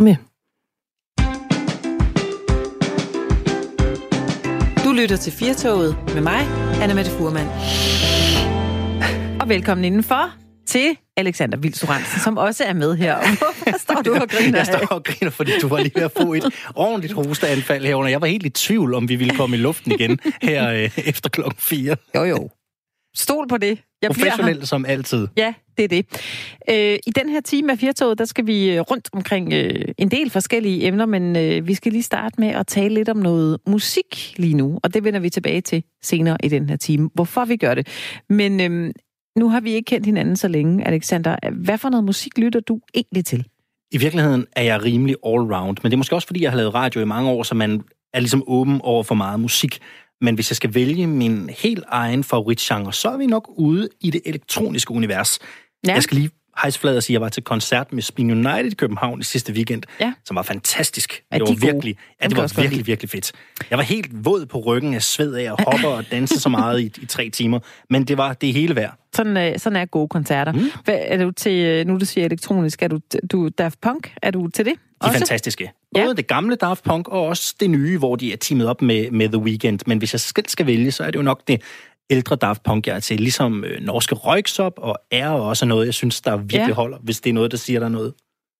Med. Du lytter til Firtoget med mig, Anna Mette Furman. Og velkommen indenfor til Alexander Vils som også er med her. Og hvorfor står du og griner? Jeg står og griner, fordi du var lige ved at få et ordentligt hosteanfald herunder. Jeg var helt i tvivl, om vi ville komme i luften igen her øh, efter klokken 4. Jo, jo. Stol på det. Jeg Professionelt som altid. Ja, det er det. Øh, I den her time af Firtoget, der skal vi øh, rundt omkring øh, en del forskellige emner, men øh, vi skal lige starte med at tale lidt om noget musik lige nu, og det vender vi tilbage til senere i den her time, hvorfor vi gør det. Men øh, nu har vi ikke kendt hinanden så længe, Alexander. Hvad for noget musik lytter du egentlig til? I virkeligheden er jeg rimelig all-round, men det er måske også, fordi jeg har lavet radio i mange år, så man er ligesom åben over for meget musik. Men hvis jeg skal vælge min helt egen favoritgenre, så er vi nok ude i det elektroniske univers. Ja. Jeg skal lige hejse flad og sige, at jeg var til koncert med Spin United i København i sidste weekend, ja. som var fantastisk. Er det var virkelig, ja, det var virkelig, virkelig fedt. Jeg var helt våd på ryggen af sved af at hoppe og danse så meget i, i tre timer, men det var det hele værd. Sådan, øh, sådan er gode koncerter. Mm. Hvad, er du til, øh, nu du siger elektronisk, er du, du Daft Punk, er du til det? De er også? fantastiske. Både ja. det gamle Daft Punk og også det nye, hvor de er teamet op med, med The Weeknd. Men hvis jeg skal, skal vælge, så er det jo nok det ældre Daft Punk, jeg er til. Ligesom øh, norske Røgsop og er også noget, jeg synes, der virkelig ja. holder, hvis det er noget, der siger der noget.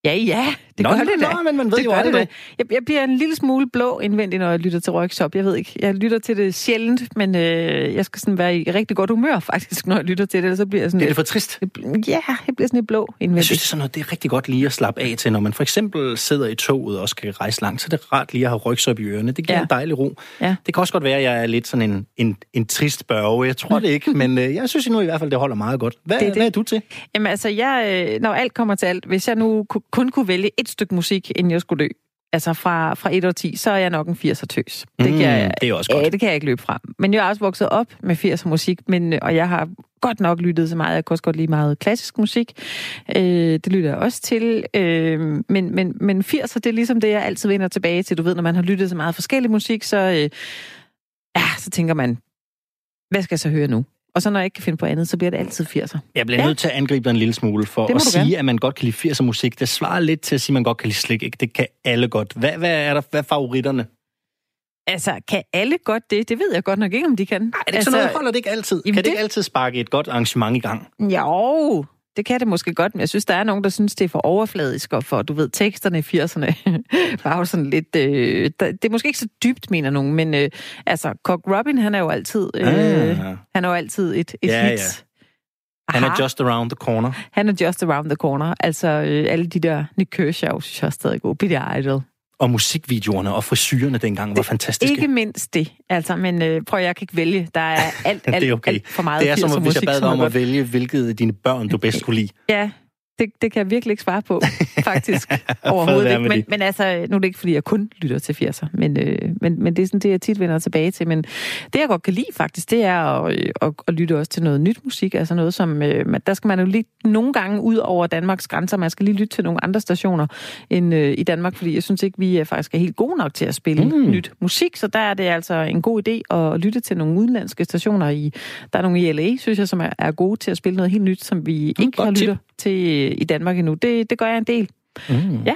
Ja, ja, det nå, gør det da. Nå, men man ved det jo aldrig det. Jeg, jeg bliver en lille smule blå indvendigt, når jeg lytter til Røgshop. Jeg ved ikke, jeg lytter til det sjældent, men øh, jeg skal sådan være i rigtig godt humør faktisk, når jeg lytter til det. Så bliver jeg sådan det er det for trist? Ja, jeg bliver sådan lidt blå indvendigt. Jeg synes, det er sådan noget, det er rigtig godt lige at slappe af til, når man for eksempel sidder i toget og skal rejse langt, så er det rart lige at have Røgshop i ørerne. Det giver ja. en dejlig ro. Ja. Det kan også godt være, at jeg er lidt sådan en, en, en trist børge. Jeg tror det ikke, men øh, jeg synes nu i hvert fald, det holder meget godt. Hvad, det er, det. hvad er du til? Jamen altså, jeg, øh, når alt kommer til alt, hvis jeg nu kun kunne vælge et stykke musik, inden jeg skulle dø, altså fra, fra 1 og 10, så er jeg nok en 80'er tøs. Det, kan jeg, det er også godt. Ja, det kan jeg ikke løbe fra. Men jeg er også vokset op med 80'er musik, men, og jeg har godt nok lyttet så meget. Jeg kan også godt lide meget klassisk musik. Øh, det lytter jeg også til. Øh, men, men, men 80'er, det er ligesom det, jeg altid vender tilbage til. Du ved, når man har lyttet så meget forskellig musik, så, øh, ja, så tænker man, hvad skal jeg så høre nu? Og så når jeg ikke kan finde på andet, så bliver det altid 80'er. Jeg bliver ja. nødt til at angribe dig en lille smule for at sige, gerne. at man godt kan lide 80'er musik. Det svarer lidt til at sige, at man godt kan lide slik. Ikke? Det kan alle godt. Hvad, hvad er der hvad er favoritterne? Altså, kan alle godt det? Det ved jeg godt nok ikke, om de kan. Nej, det er altså, sådan noget, holder det ikke altid? Kan det, det ikke altid sparke et godt arrangement i gang? Jo, det kan det måske godt, men jeg synes, der er nogen, der synes, det er for overfladisk, og for, du ved, teksterne i 80'erne var jo sådan lidt... Øh, det er måske ikke så dybt, mener nogen, men øh, altså, Cock Robin, han er jo altid... Øh, ah. Han er jo altid et, et ja, hit. Ja. Han er just around the corner. Han er just around the corner. Altså, øh, alle de der Nick Kershaw, synes jeg er stadig gode. Billy Idol. Og musikvideoerne og frisyrerne dengang var fantastiske. Ikke mindst det. Altså, men øh, prøv, jeg kan ikke vælge. Der er alt, alt, det er okay. alt for meget Det er som, hvis jeg bad dig om at vælge, hvilket af dine børn du bedst kunne lide. Ja, det, det kan jeg virkelig ikke svare på, faktisk. Overhovedet ikke. Men, men altså, nu er det ikke, fordi jeg kun lytter til 80'er, men, øh, men, men det er sådan det, jeg tit vender tilbage til. Men det, jeg godt kan lide faktisk, det er at, at, at lytte også til noget nyt musik. Altså noget, som... Øh, der skal man jo lige nogle gange ud over Danmarks grænser. Man skal lige lytte til nogle andre stationer end øh, i Danmark, fordi jeg synes ikke, vi er faktisk er helt gode nok til at spille mm. nyt musik. Så der er det altså en god idé at lytte til nogle udenlandske stationer. i Der er nogle i LA, synes jeg, som er, er gode til at spille noget helt nyt, som vi mm, ikke har lyttet til i Danmark endnu. Det, det gør jeg en del. Mm. Ja.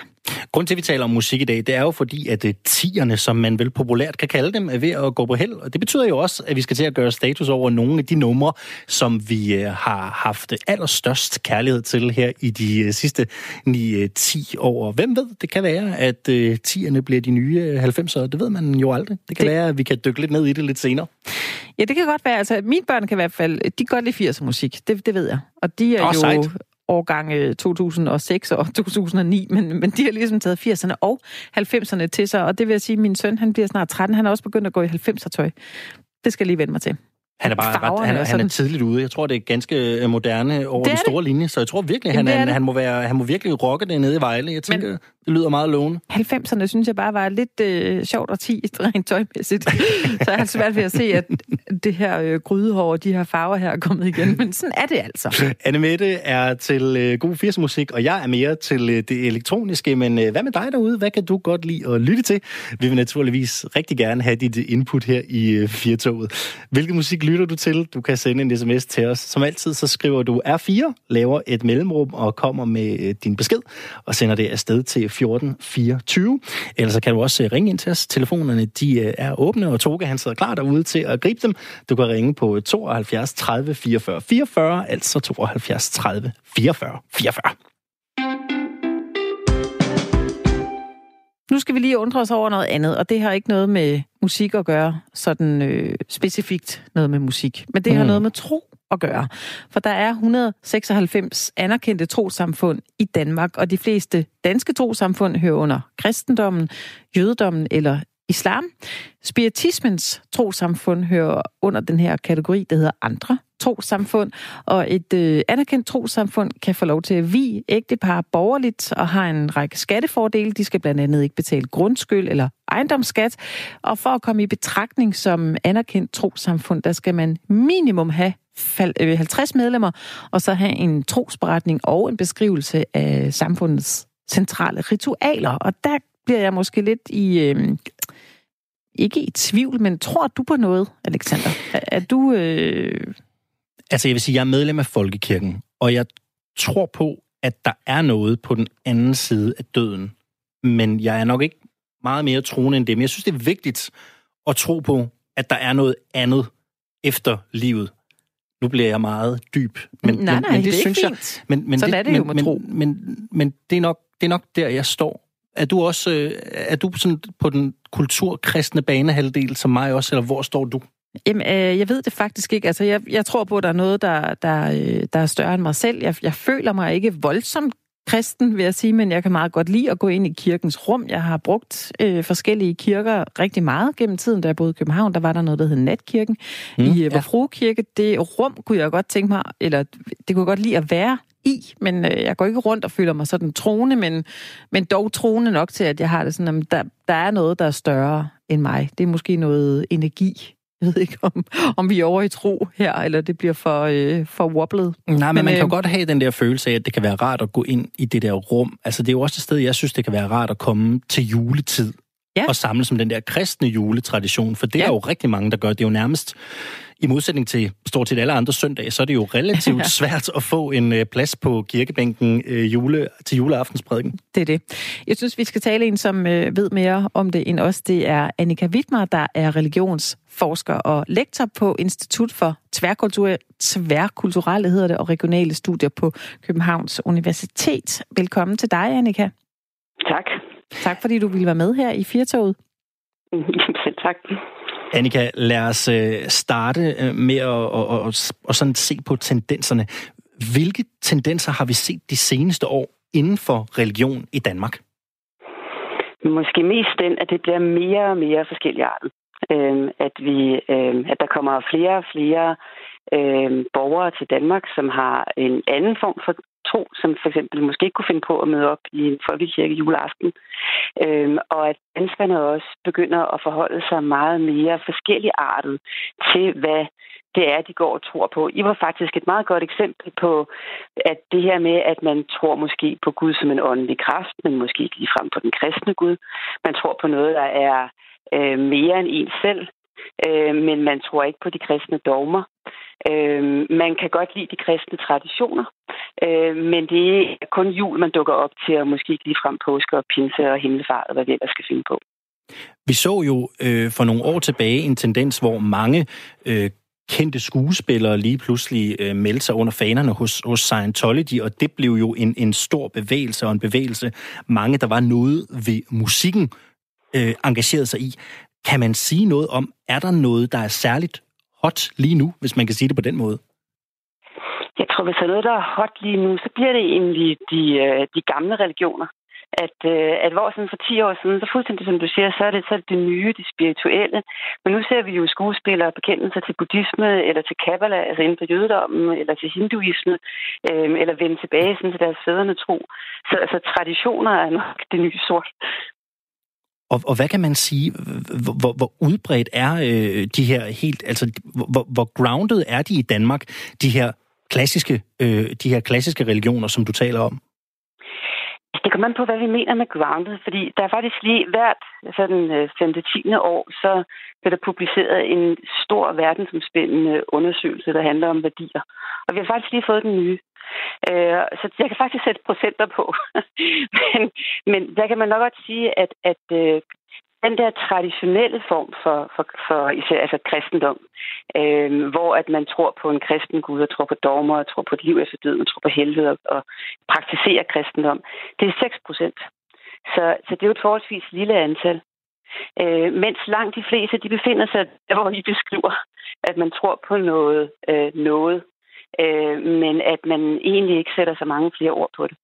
Grunden til, at vi taler om musik i dag, det er jo fordi, at tierne, som man vel populært kan kalde dem, er ved at gå på held. Og det betyder jo også, at vi skal til at gøre status over nogle af de numre, som vi øh, har haft allerstørst kærlighed til her i de øh, sidste 9-10 år. Hvem ved, det kan være, at tierne bliver de nye 90'ere. Det ved man jo aldrig. Det kan det... være, at vi kan dykke lidt ned i det lidt senere. Ja, det kan godt være. Altså, mine børn kan i hvert fald, de kan godt lide 80'er musik. Det, det ved jeg. Og de er oh, jo sejt årgang 2006 og 2009, men, men de har ligesom taget 80'erne og 90'erne til sig, og det vil jeg sige, at min søn, han bliver snart 13, han er også begyndt at gå i 90'er tøj. Det skal jeg lige vende mig til. Han er bare ret, han, han er tidligt ude. Jeg tror, det er ganske øh, moderne over det den store det. linje, så jeg tror virkelig, Jamen, han, er, han, må være, han må virkelig rocke det nede i Vejle. Jeg tænker, Men, det lyder meget lovende. 90'erne synes jeg bare var lidt øh, sjovt at 10 rent tøjmæssigt. så jeg har svært ved at se, at det her øh, grydehår og de her farver her er kommet igen. Men sådan er det altså. Anne Mette er til øh, god 80 musik, og jeg er mere til øh, det elektroniske. Men øh, hvad med dig derude? Hvad kan du godt lide at lytte til? Vi vil naturligvis rigtig gerne have dit input her i øh, Firtoget. Hvilken musik lytter du til? Du kan sende en sms til os. Som altid, så skriver du R4, laver et mellemrum og kommer med øh, din besked og sender det afsted til 14 24. Ellers så kan du også ringe ind til os. Telefonerne de er åbne, og Toge han sidder klar derude til at gribe dem. Du kan ringe på 72 30 44 44, altså 72 30 44 44. Nu skal vi lige undre os over noget andet, og det har ikke noget med musik at gøre, sådan øh, specifikt noget med musik. Men det mm. har noget med tro at gøre. For der er 196 anerkendte trosamfund i Danmark, og de fleste danske trosamfund hører under kristendommen, jødedommen eller islam. Spiritismens trosamfund hører under den her kategori, der hedder andre trosamfund, og et øh, anerkendt trosamfund kan få lov til at vi ægtepar borgerligt og har en række skattefordele. De skal blandt andet ikke betale grundskyld eller ejendomsskat, og for at komme i betragtning som anerkendt trosamfund, der skal man minimum have 50 øh, medlemmer, og så have en trosberetning og en beskrivelse af samfundets centrale ritualer. Og der bliver jeg måske lidt i... Øh, ikke i tvivl, men tror du på noget, Alexander? Er, er du... Øh... Altså, jeg vil sige, jeg er medlem af Folkekirken, og jeg tror på, at der er noget på den anden side af døden. Men jeg er nok ikke meget mere troende end det. Men jeg synes, det er vigtigt at tro på, at der er noget andet efter livet. Nu bliver jeg meget dyb. Men, nej, nej, men, men det, det synes fint. jeg. Men, men Sådan det, er det men, jo med men, tro. Men, men, men det, er nok, det er nok der, jeg står. Er du også øh, er du sådan på den kulturkristne banehalvdel som mig også, eller hvor står du? Jamen, øh, jeg ved det faktisk ikke. Altså, jeg, jeg tror på, at der er noget, der, der, øh, der er større end mig selv. Jeg, jeg føler mig ikke voldsomt kristen, vil jeg sige, men jeg kan meget godt lide at gå ind i kirkens rum. Jeg har brugt øh, forskellige kirker rigtig meget gennem tiden, da jeg boede i København. Der var der noget, der hed Natkirken mm, i øh, ja. Kirke. Det rum kunne jeg godt tænke mig, eller det kunne jeg godt lide at være i, men øh, jeg går ikke rundt og føler mig sådan troende, men, men dog troende nok til, at jeg har det sådan, at der, der er noget, der er større end mig. Det er måske noget energi, jeg ved ikke, om, om vi er over i tro her, eller det bliver for, øh, for wobblet. Nej, men, men man kan øh, godt have den der følelse af, at det kan være rart at gå ind i det der rum. Altså, det er jo også et sted, jeg synes, det kan være rart at komme til juletid. Ja. Og samle som den der kristne juletradition, for det ja. er jo rigtig mange, der gør. Det er jo nærmest i modsætning til stort set alle andre søndage, så er det jo relativt ja. svært at få en øh, plads på kirkebænken øh, jule, til juleaftensprædiken. Det er det. Jeg synes, vi skal tale en, som øh, ved mere om det end os. Det er Annika Wittmar, der er religionsforsker og lektor på Institut for Tværkultur, Tværkulturelle hedder det, og regionale studier på Københavns Universitet. Velkommen til dig, Annika. Tak. Tak, fordi du ville være med her i Firtoget. Selv tak. Annika, lad os øh, starte øh, med at og, og, og sådan se på tendenserne. Hvilke tendenser har vi set de seneste år inden for religion i Danmark? Måske mest den, at det bliver mere og mere forskelligartet. Øh, at, vi, øh, at der kommer flere og flere øh, borgere til Danmark, som har en anden form for tro, som for eksempel måske ikke kunne finde på at møde op i en folkekirke juleaften. Øhm, og at danskerne også begynder at forholde sig meget mere forskelligartet til, hvad det er, de går og tror på. I var faktisk et meget godt eksempel på, at det her med, at man tror måske på Gud som en åndelig kraft, men måske ikke ligefrem på den kristne Gud. Man tror på noget, der er øh, mere end en selv, øh, men man tror ikke på de kristne dogmer. Øh, man kan godt lide de kristne traditioner, øh, men det er kun jul, man dukker op til, og måske ikke ligefrem påske og pinse og himmelfart, og hvad vi ellers skal finde på. Vi så jo øh, for nogle år tilbage en tendens, hvor mange øh, kendte skuespillere lige pludselig øh, meldte sig under fanerne hos, hos Scientology, og det blev jo en, en stor bevægelse og en bevægelse, mange, der var noget ved musikken, øh, engageret sig i. Kan man sige noget om, er der noget, der er særligt hot lige nu, hvis man kan sige det på den måde? Jeg tror, hvis der er noget, der er hot lige nu, så bliver det egentlig de, øh, de gamle religioner. At, øh, at hvor sådan for 10 år siden, så fuldstændig som du siger, så er det, så er det, det nye, det spirituelle. Men nu ser vi jo skuespillere bekende sig til buddhisme, eller til kabbala, altså inden for jødedommen, eller til hinduisme, øh, eller vende tilbage sådan, til deres fædrene tro. Så altså, traditioner er nok det nye sort. Og, og hvad kan man sige, hvor, hvor udbredt er øh, de her helt, altså hvor, hvor grounded er de i Danmark, de her klassiske, øh, de her klassiske religioner, som du taler om? Altså, det kommer an på, hvad vi mener med grounded, fordi der er faktisk lige hvert sådan 5. 10. år, så bliver der publiceret en stor verdensomspændende undersøgelse, der handler om værdier. Og vi har faktisk lige fået den nye. Øh, så jeg kan faktisk sætte procenter på. men, men der kan man nok godt sige, at, at øh, den der traditionelle form for, for, for især, altså kristendom, øh, hvor at man tror på en kristen Gud, og tror på dogmer, og tror på et liv efter døden, og tror på helvede, og, og praktiserer kristendom, det er 6 procent. Så, så det er jo et forholdsvis lille antal. Øh, mens langt de fleste, de befinder sig der, hvor vi beskriver, at man tror på noget, øh, noget øh, men at man egentlig ikke sætter så mange flere ord på det.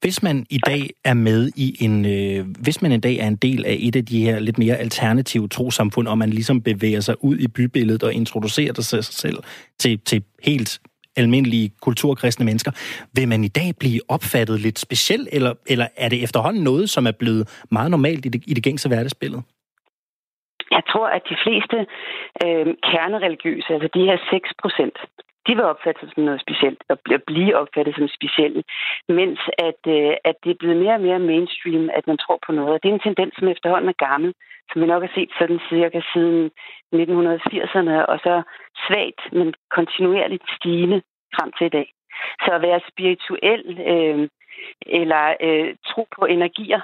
Hvis man i dag er med i en, øh, hvis man i dag er en del af et af de her lidt mere alternative trosamfund, og man ligesom bevæger sig ud i bybilledet og introducerer sig selv til, til helt almindelige kulturkristne mennesker, vil man i dag blive opfattet lidt specielt, eller, eller er det efterhånden noget, som er blevet meget normalt i det, i det gængse hverdagsbillede? Jeg tror, at de fleste øh, kernereligiøse, altså de her 6 procent, de vil opfatte sig som noget specielt, og blive opfattet som specielt, mens at, øh, at det er blevet mere og mere mainstream, at man tror på noget. Og det er en tendens, som efterhånden er gammel, som vi nok har set sådan cirka siden 1980'erne, og så svagt, men kontinuerligt stigende frem til i dag. Så at være spirituel øh, eller øh, tro på energier,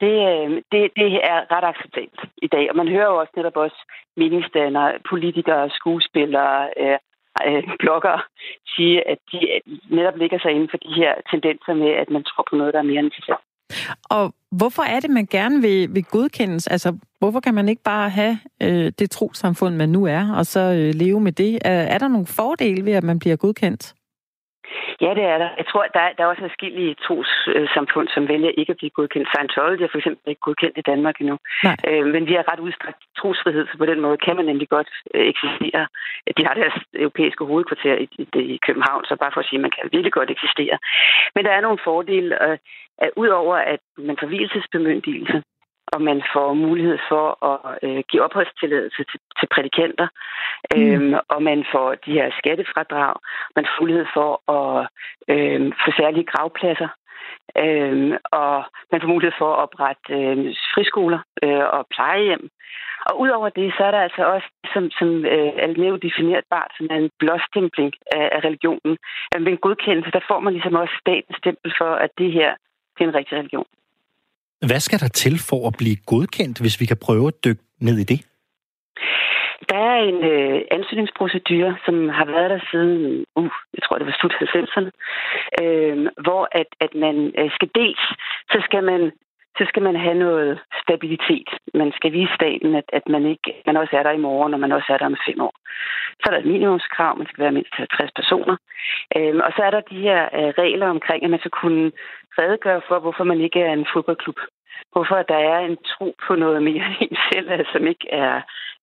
det, øh, det, det er ret acceptabelt i dag. Og man hører jo også netop også meningsdannere, politikere, skuespillere, øh, øh, blogger sige, at de netop ligger sig inden for de her tendenser med, at man tror på noget, der er mere end sig selv. Og hvorfor er det, man gerne vil, vil godkendes? Altså, hvorfor kan man ikke bare have øh, det trosamfund, man nu er, og så øh, leve med det? Er, er der nogle fordele ved, at man bliver godkendt? Ja, det er der. Jeg tror, der, der er også forskellige trossamfund, som vælger ikke at blive godkendt. Scientology er for eksempel ikke godkendt i Danmark endnu. Øh, men vi har ret udstrakt trosfrihed, så på den måde kan man nemlig godt øh, eksistere. De har deres europæiske hovedkvarter i, i, i København, så bare for at sige, at man kan virkelig godt eksistere. Men der er nogle fordele, øh, at udover at man får hvilesesbemyndigelse, og man får mulighed for at øh, give opholdstilladelse til, til prædikanter, mm. øhm, og man får de her skattefradrag, man får mulighed for at øh, få særlige gravpladser, øhm, og man får mulighed for at oprette øh, friskoler øh, og plejehjem. Og udover det, så er der altså også, som, som øh, er definerbart, som er en blåstempling af, af religionen. At med en godkendelse, der får man ligesom også statens stempel for, at det her det er en rigtig religion. Hvad skal der til for at blive godkendt, hvis vi kan prøve at dykke ned i det? Der er en øh, ansøgningsprocedure, som har været der siden, uh, jeg tror det var slut 90'erne, øh, hvor at, at man øh, skal dels, så skal man så skal man have noget stabilitet. Man skal vise staten, at, at man ikke man også er der i morgen, og man også er der om fem år. Så er der et minimumskrav, man skal være mindst 50 personer. Øhm, og så er der de her øh, regler omkring, at man skal kunne redegøre for, hvorfor man ikke er en fodboldklub. Hvorfor der er en tro på noget mere end en selv, altså, som ikke er,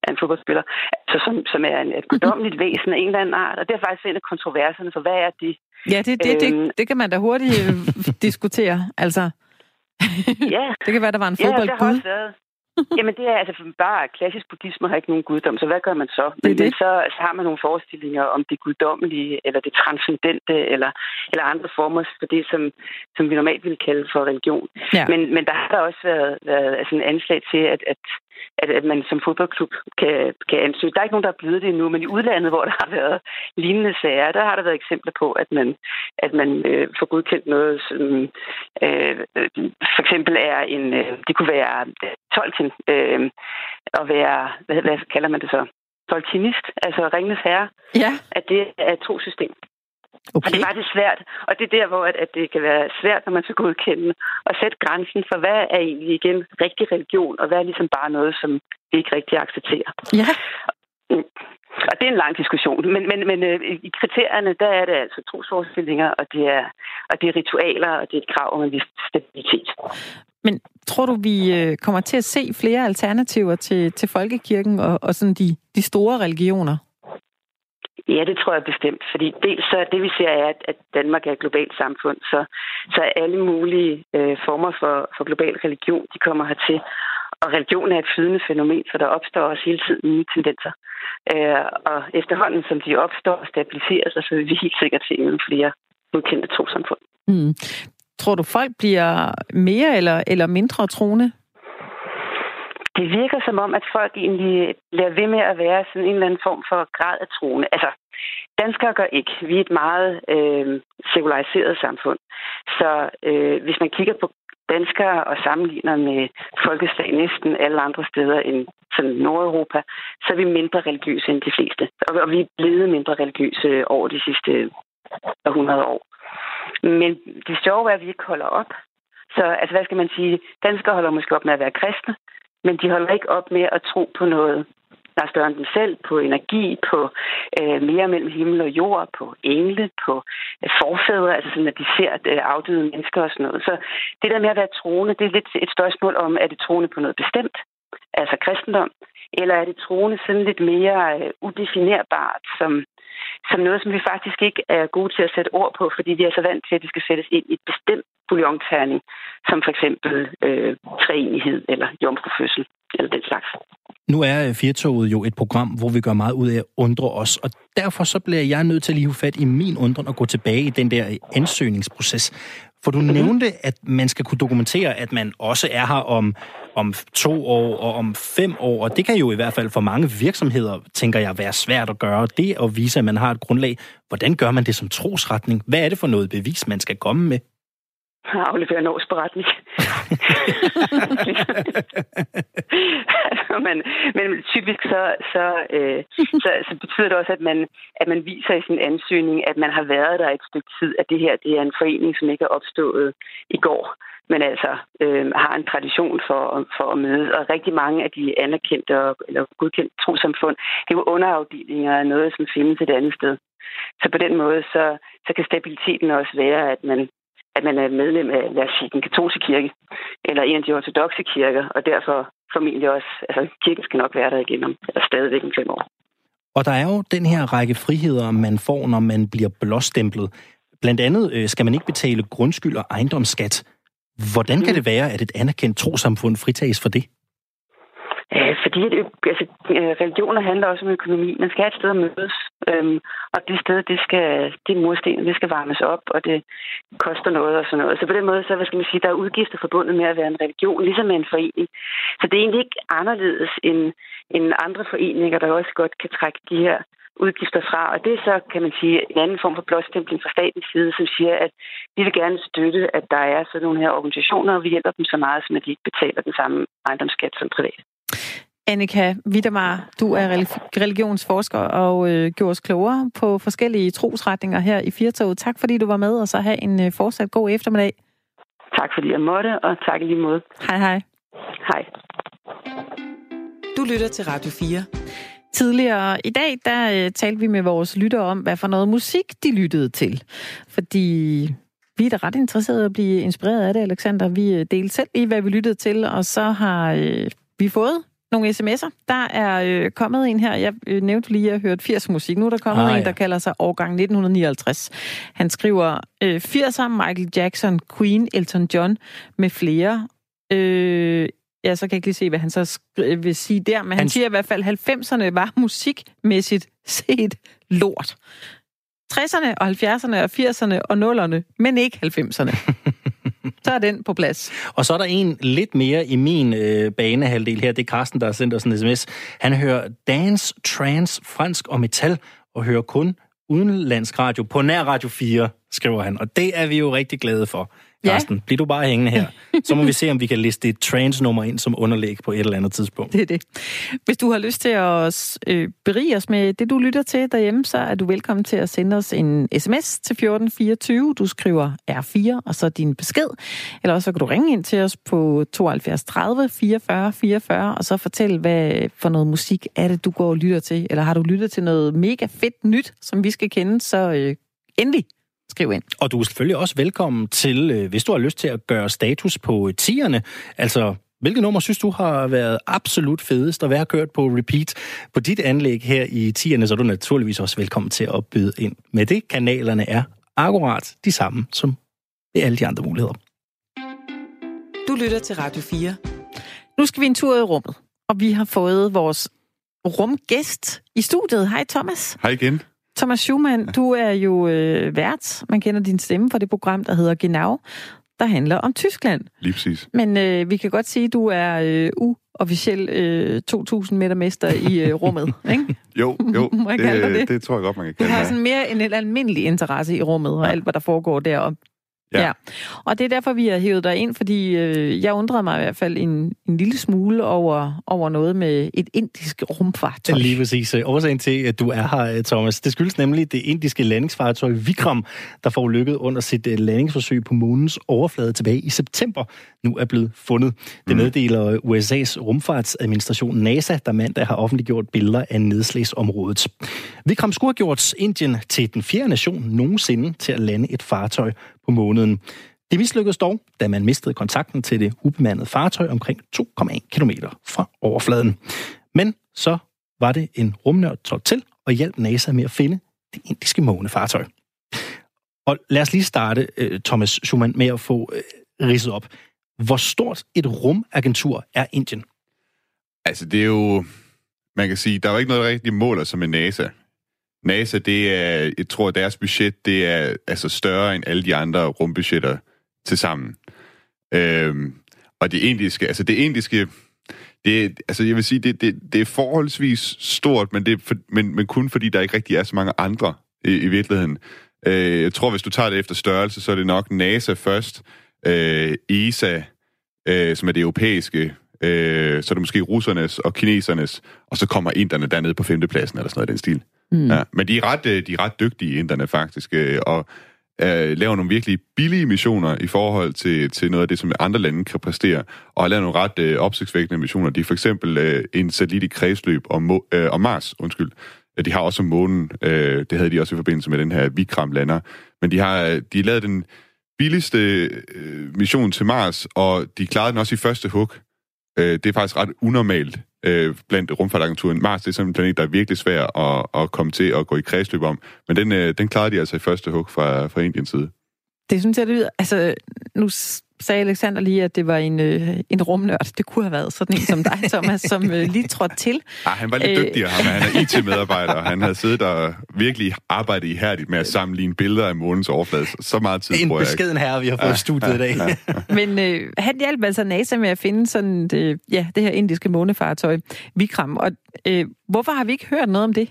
er en fodboldspiller, altså som, som er en, et guddommeligt væsen af en eller anden art. Og det er faktisk en af kontroverserne, for hvad er det? Ja, det, det, øhm, det, det kan man da hurtigt øh, diskutere. Altså, ja. det kan være, der var en fodboldgud. Ja, Jamen det er altså bare klassisk buddhisme har ikke nogen guddom, så hvad gør man så? Men, det det. så, så har man nogle forestillinger om det guddommelige, eller det transcendente, eller, eller andre former for det, som, som vi normalt ville kalde for religion. Ja. Men, men der har der også været, været altså en anslag til, at, at at, at man som fodboldklub kan, kan ansøge. Der er ikke nogen, der er blevet det endnu, men i udlandet, hvor der har været lignende sager, der har der været eksempler på, at man, at man øh, får godkendt noget, som øh, for eksempel er en, øh, det kunne være Tolkien, øh, at være, hvad, hvad kalder man det så? Tolkienist, altså Ringnes Herre, ja. at det er et trosystem. Okay. Og det er faktisk svært, og det er der, hvor at, at det kan være svært, når man skal godkende og sætte grænsen for, hvad er egentlig igen rigtig religion, og hvad er ligesom bare noget, som vi ikke rigtig accepterer. Ja. Og det er en lang diskussion, men, men, men øh, i kriterierne, der er det altså trosforestillinger, og det er, og det er ritualer, og det er et krav om en vis stabilitet. Men tror du, vi øh, kommer til at se flere alternativer til, til folkekirken og, og sådan de, de store religioner? Ja, det tror jeg bestemt. Fordi dels så det, vi ser, er, at, at Danmark er et globalt samfund, så, så alle mulige øh, former for, for global religion, de kommer hertil. Og religion er et flydende fænomen, for der opstår også hele tiden nye tendenser. Øh, og efterhånden, som de opstår og stabiliserer sig, så vil vi helt sikkert se nogle flere udkendte trosamfund. Mm. Tror du, folk bliver mere eller, eller mindre troende? Det virker som om, at folk egentlig lader ved med at være sådan en eller anden form for grad af troende. Altså, danskere gør ikke. Vi er et meget øh, sekulariseret samfund. Så øh, hvis man kigger på danskere og sammenligner med folkeslag næsten alle andre steder end sådan Nordeuropa, så er vi mindre religiøse end de fleste. Og vi er blevet mindre religiøse over de sidste 100 år. Men det sjove er, at vi ikke holder op. Så altså, hvad skal man sige? Danskere holder måske op med at være kristne, men de holder ikke op med at tro på noget, der er større end dem selv, på energi, på øh, mere mellem himmel og jord, på engle, på øh, forfædre, altså sådan, at de ser øh, afdøde mennesker og sådan noget. Så det der med at være troende, det er lidt et spørgsmål om, er det troende på noget bestemt, altså kristendom, eller er det troende sådan lidt mere øh, udefinerbart, som som noget, som vi faktisk ikke er gode til at sætte ord på, fordi vi er så vant til, at det skal sættes ind i et bestemt bouillonterning, som for eksempel øh, træenighed eller jomfrufødsel eller den slags. Nu er øh, Firtoget jo et program, hvor vi gør meget ud af at undre os, og derfor så bliver jeg nødt til at lige fat i min undren og gå tilbage i den der ansøgningsproces. For du mm-hmm. nævnte, at man skal kunne dokumentere, at man også er her om, om to år og om fem år, og det kan jo i hvert fald for mange virksomheder, tænker jeg, være svært at gøre. Det at vise, at man har et grundlag. Hvordan gør man det som trosretning? Hvad er det for noget bevis, man skal komme med? Aflevere en årsberetning. altså, men, men typisk så, så, øh, så, så betyder det også, at man, at man viser i sin ansøgning, at man har været der et stykke tid, at det her det er en forening, som ikke er opstået i går, men altså øh, har en tradition for, for at møde. Og rigtig mange af de anerkendte og, eller godkendte trosamfund, det er jo underafdelinger af noget, som findes et andet sted. Så på den måde, så, så kan stabiliteten også være, at man at man er medlem af, lad os sige, den katolske kirke, eller en af de ortodoxe kirker, og derfor formentlig også, altså kirken skal nok være der igennem, eller stadigvæk en fem år. Og der er jo den her række friheder, man får, når man bliver blåstemplet. Blandt andet øh, skal man ikke betale grundskyld og ejendomsskat. Hvordan kan mm. det være, at et anerkendt trosamfund fritages for det? Øh, fordi altså, øh, religioner handler også om økonomi. Man skal have et sted at mødes, øhm, og det sted, det skal, det mursten, det skal varmes op, og det koster noget og sådan noget. Så på den måde, så hvad skal man sige, der er udgifter forbundet med at være en religion, ligesom med en forening. Så det er egentlig ikke anderledes end, end andre foreninger, der også godt kan trække de her udgifter fra. Og det er så, kan man sige, en anden form for blåstempling fra statens side, som siger, at vi vil gerne støtte, at der er sådan nogle her organisationer, og vi hjælper dem så meget, som at de ikke betaler den samme ejendomsskat som privat. Annika Wittemar, du er religionsforsker og øh, gjorde os klogere på forskellige trosretninger her i Firtoget. Tak fordi du var med, og så have en øh, fortsat god eftermiddag. Tak fordi jeg måtte, og tak i lige måde. Hej hej. Hej. Du lytter til Radio 4. Tidligere i dag, der øh, talte vi med vores lyttere om, hvad for noget musik de lyttede til. Fordi vi er da ret interesserede at blive inspireret af det, Alexander. Vi øh, delte selv i, hvad vi lyttede til, og så har øh, vi fået nogle sms'er. Der er øh, kommet en her, jeg øh, nævnte lige, at jeg hørt 80 musik. Nu er der kommet ah, en, der kalder sig Årgang 1959. Han skriver øh, 80'er, Michael Jackson, Queen, Elton John med flere. Øh, ja, så kan jeg ikke lige se, hvad han så øh, vil sige der, men han, han siger i hvert fald, at 90'erne var musikmæssigt set lort. 60'erne og 70'erne og 80'erne og 0'erne, men ikke 90'erne. Så er den på plads. Og så er der en lidt mere i min øh, banehalvdel her. Det er Carsten, der har sendt os en sms. Han hører dance, trance, fransk og metal, og hører kun udenlandsk radio på nær Radio 4, skriver han. Og det er vi jo rigtig glade for. Karsten, ja. bliv du bare hængende her. Så må vi se, om vi kan liste et trans-nummer ind som underlæg på et eller andet tidspunkt. Det er det. Hvis du har lyst til at øh, berige os med det, du lytter til derhjemme, så er du velkommen til at sende os en sms til 1424. Du skriver R4 og så din besked. Eller også så kan du ringe ind til os på 72 30 44 44 og så fortælle, hvad for noget musik er det, du går og lytter til. Eller har du lyttet til noget mega fedt nyt, som vi skal kende, så øh, endelig Skriv ind. Og du er selvfølgelig også velkommen til, øh, hvis du har lyst til at gøre status på tierne, altså Hvilket nummer synes du har været absolut fedest at være kørt på repeat på dit anlæg her i tierne, så er du naturligvis også velkommen til at byde ind med det. Kanalerne er akkurat de samme som alle de andre muligheder. Du lytter til Radio 4. Nu skal vi en tur i rummet, og vi har fået vores rumgæst i studiet. Hej Thomas. Hej igen. Thomas Schumann, du er jo øh, vært. Man kender din stemme fra det program, der hedder Genau. der handler om Tyskland. Lige præcis. Men øh, vi kan godt sige, at du er øh, uofficiel øh, 2.000 meter mester i øh, rummet, ikke? Jo, jo. Jeg det, kalde det? det tror jeg godt, man kan Du kalde har det. sådan mere en almindelig interesse i rummet og Ja. alt, hvad der foregår derom. Ja. ja. Og det er derfor, vi har hævet dig ind, fordi øh, jeg undrede mig i hvert fald en, en lille smule over, over noget med et indisk rumfartøj. Lige præcis. Årsagen til, at du er her, Thomas, det skyldes nemlig det indiske landingsfartøj Vikram, der får lykket under sit øh, landingsforsøg på månens overflade tilbage i september, nu er blevet fundet. Det meddeler USA's rumfartsadministration NASA, der mandag har offentliggjort billeder af nedslagsområdet. Vikram skulle have gjort Indien til den fjerde nation nogensinde til at lande et fartøj på måneden. Det mislykkedes dog, da man mistede kontakten til det ubemandede fartøj omkring 2,1 km fra overfladen. Men så var det en rumnørd trådt til og hjalp NASA med at finde det indiske månefartøj. Og lad os lige starte, øh, Thomas Schumann, med at få øh, ridset op. Hvor stort et rumagentur er Indien? Altså, det er jo... Man kan sige, der er jo ikke noget, der rigtig måler sig med NASA. NASA, det er... Jeg tror, deres budget, det er altså større end alle de andre rumbudgetter til sammen. Øhm, og det indiske... Altså, det indiske... Det, altså, jeg vil sige, det, det, det er forholdsvis stort, men, det for, men, men kun fordi, der ikke rigtig er så mange andre i, i virkeligheden. Øh, jeg tror, hvis du tager det efter størrelse, så er det nok NASA først, øh, ESA, øh, som er det europæiske, øh, så er det måske russernes og kinesernes, og så kommer inderne dernede på femtepladsen, eller sådan noget i den stil. Mm. Ja, men de er, ret, øh, de er ret dygtige, inderne faktisk, øh, og øh, laver nogle virkelig billige missioner i forhold til, til noget af det, som andre lande kan præstere, og har lavet nogle ret øh, opsigtsvækkende missioner. De er for eksempel øh, en satellit i kredsløb om, øh, om Mars, undskyld. De har også månen, øh, det havde de også i forbindelse med den her Vikram-lander, men de har øh, de har lavet den billigste øh, mission til Mars, og de klarede den også i første hug. Øh, det er faktisk ret unormalt øh, blandt rumfartagenturen. Mars det er sådan en planet, der er virkelig svær at, at komme til at gå i kredsløb om, men den, øh, den klarede de altså i første hug fra, fra Indiens side. Det synes jeg, det lyder... Altså, nu sagde Alexander lige, at det var en, øh, en rumnørd. Det kunne have været sådan en som dig, Thomas, som øh, lige trådte til. Ah, han var lidt Øh. dygtigere, ham. Han er IT-medarbejder, og han havde siddet og virkelig arbejdet ihærdigt med at sammenligne billeder af månens overflade. Så- meget tid En bruger jeg ikke. beskeden herre, vi har fået i studiet i dag. Men øh, han hjalp altså NASA med at finde sådan det, ja, det her indiske månefartøj, Vikram. Og øh, hvorfor har vi ikke hørt noget om det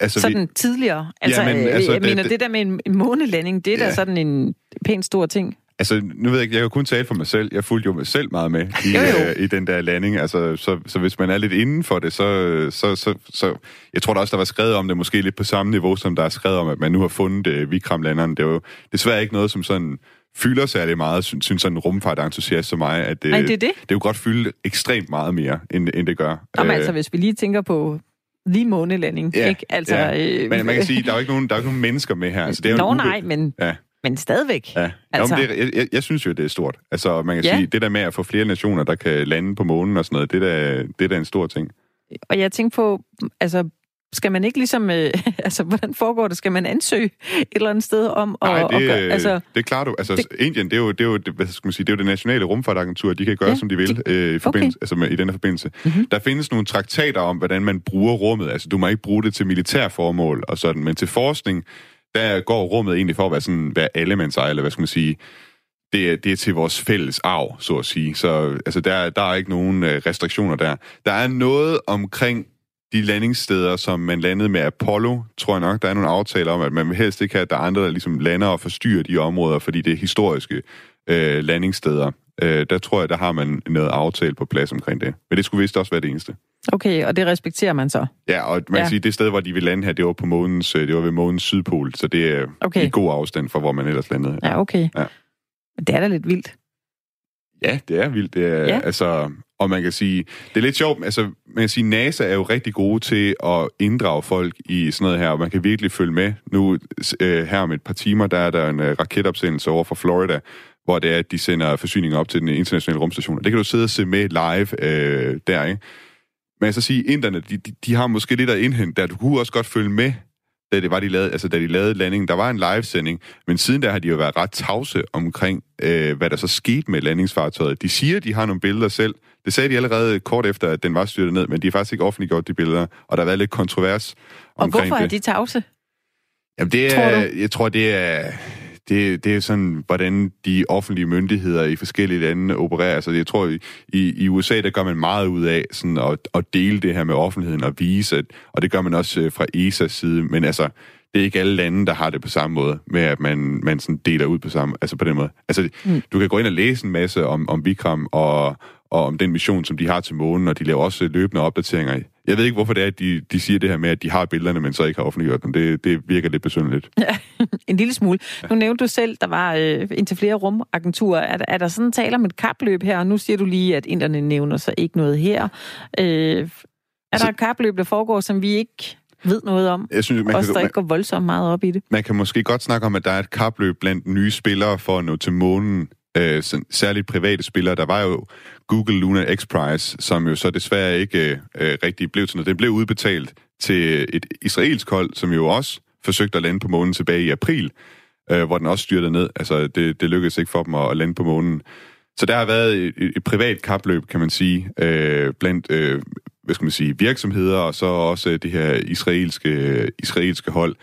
Altså, sådan vi, tidligere? Altså, Jamen, øh, altså, jeg det- mener, det- det der med en, en månelanding, det er Ja. da sådan en pænt stor ting. Altså, nu ved jeg ikke, jeg kan kun tale for mig selv. Jeg fulgte jo selv meget med i, Jo, jo. øh, i den der landing. Altså, så, så hvis man er lidt inden for det, så, så, så, så... Jeg tror da også, der var skrevet om det måske lidt på samme niveau, som der er skrevet om, at man nu har fundet øh, Vikram-landeren. Det er jo desværre ikke noget, som sådan fylder særlig meget, synes, synes sådan en rumfart-entusiast som mig, at øh, Nej, det er det. det kunne godt fylde ekstremt meget mere, end, end det gør. Jamen Øh, altså, hvis vi lige tænker på the månelanding, Ja, ikke? Altså, ja. øh, Men man kan sige, der er jo ikke nogen, der er jo ikke nogen mennesker med her. Altså, det er jo Nå en nej, men, Ja. Men stadigvæk. Ja, altså... Altså- jo, men det, er- jeg, jeg synes jo, det er stort. Altså, man kan Ja. sige, det der med at få flere nationer, der kan lande på månen og sådan noget, det er da, det er da en stor ting. Og jeg tænker på, altså, skal man ikke ligesom, øh, altså, hvordan foregår det? Skal man ansøge et eller andet sted om at, Nej, det, at gøre, altså, det klarer du. Altså, det-. Indien, det er jo, det er jo, det, hvad skal man sige, det er jo det nationale rumfartagentur, de kan gøre, Ja, som de vil de- øh, i, forbindelse, altså med, i denne forbindelse. Mhm. Mm-hmm. Der findes nogle traktater om, hvordan man bruger rummet. Altså, du må ikke bruge det til militærformål og sådan, men til forskning, der går rummet egentlig for at være sådan, være allemandseje, eller hvad skal man sige, det er, det er til vores fælles arv, så at sige. Så altså, der, der er ikke nogen øh, restriktioner der. Der er noget omkring de landingssteder, som man landede med Apollo, tror jeg nok, der er nogle aftaler om, at man helst ikke have, at der er andre, der ligesom lander og forstyrrer de områder, fordi det er historiske øh, landingssteder. Øh, der tror jeg, der har man noget aftale på plads omkring det. Men det skulle vist også være det eneste. okay, og det respekterer man så? Ja, og man Ja. kan sige, det sted, hvor de vil lande her, det var på månens, øh, det var ved månens sydpol, så det er Okay. i god afstand fra, hvor man ellers landede. Ja, okay. Ja. Men Det er da lidt vildt. Ja, det er vildt. Det er, Ja. ja. altså, og man kan sige, det er lidt sjovt, altså, man kan sige, NASA er jo rigtig gode til at inddrage folk i sådan noget her, og man kan virkelig følge med. Nu øh, her om et par timer, der er der en øh, raketopsendelse over fra Florida, hvor det er, at de sender forsyninger op til den internationale rumstation. Og det kan du sidde og se med live øh, der, ikke? Men jeg så sige, inderne, de, de, de har måske lidt at indhente der. Du kunne også godt følge med, da, det var, de lavede, altså, da de lavede landingen. Der var en livesending, men siden der har de jo været ret tavse omkring, øh, hvad der så skete med landingsfartøjet. De siger, at de har nogle billeder selv. Det sagde de allerede kort efter, at den var styrtet ned, men de har faktisk ikke offentliggjort de billeder, og der har været lidt kontrovers Og omkring hvorfor er det. de tavse? Jamen, det tror er, du? jeg tror, det er, det, det er sådan, hvordan de offentlige myndigheder i forskellige lande opererer. Altså, jeg tror, i, i USA, der gør man meget ud af sådan at, at dele det her med offentligheden og vise, at, og det gør man også øh, fra ESA's side, men altså, det er ikke alle lande, der har det på samme måde, med at man, man sådan deler ud på samme, altså på den måde. Altså, mm. du kan gå ind og læse en masse om, om Vikram og, og om den mission, som de har til månen, og de laver også løbende opdateringer. Jeg ved ikke, hvorfor det er, at de, de siger det her med, at de har billederne, men så ikke har offentliggjort dem. Det, det virker lidt besynderligt. Ja, en lille smule. Nu nævnte du selv, der var øh, indtil flere rumagenturer. Er, er der sådan tale om et kapløb her? Og nu siger du lige, at inderne nævner så ikke noget her. Øh, er altså, der et kapløb, der foregår, som vi ikke ved noget om. Jeg synes, man Også kan, der ikke går voldsomt meget op i det. Man kan måske godt snakke om, at der er et kapløb blandt nye spillere for at nå til månen. Øh, særligt private spillere. Der var jo Google Luna X Prize, som jo så desværre ikke øh, rigtig blev til noget. Den blev udbetalt til et israelsk hold, som jo også forsøgte at lande på månen tilbage i april, øh, hvor den også styrtede ned. Altså, det, det lykkedes ikke for dem at, at lande på månen. Så der har været et, et privat kapløb, kan man sige, øh, blandt øh, hvad skal man sige, virksomheder, og så også det her israelske, israelske hold.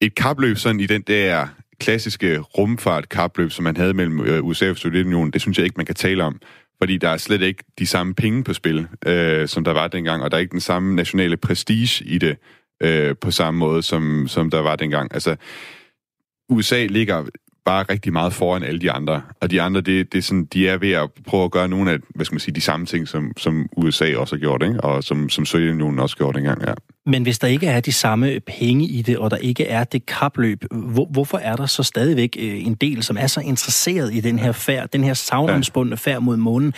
Et kapløb sådan i den der klassiske rumfart-kapløb, som man havde mellem øh, USA og Sovjetunionen, det synes jeg ikke, man kan tale om. Fordi der er slet ikke de samme penge på spil, øh, som der var dengang, og der er ikke den samme nationale prestige i det øh, på samme måde, som, som der var dengang. Altså, USA ligger bare rigtig meget foran alle de andre. Og de andre, det, det er sådan, de er ved at prøve at gøre nogle af, hvad skal man sige, de samme ting, som, som USA også har gjort, ikke? og som, som Sovjetunionen også gjorde dengang, ja. Men hvis der ikke er de samme penge i det, og der ikke er det kapløb, hvor, hvorfor er der så stadigvæk øh, en del, som er så interesseret i den her færd, den her savnomspundne færd mod månen?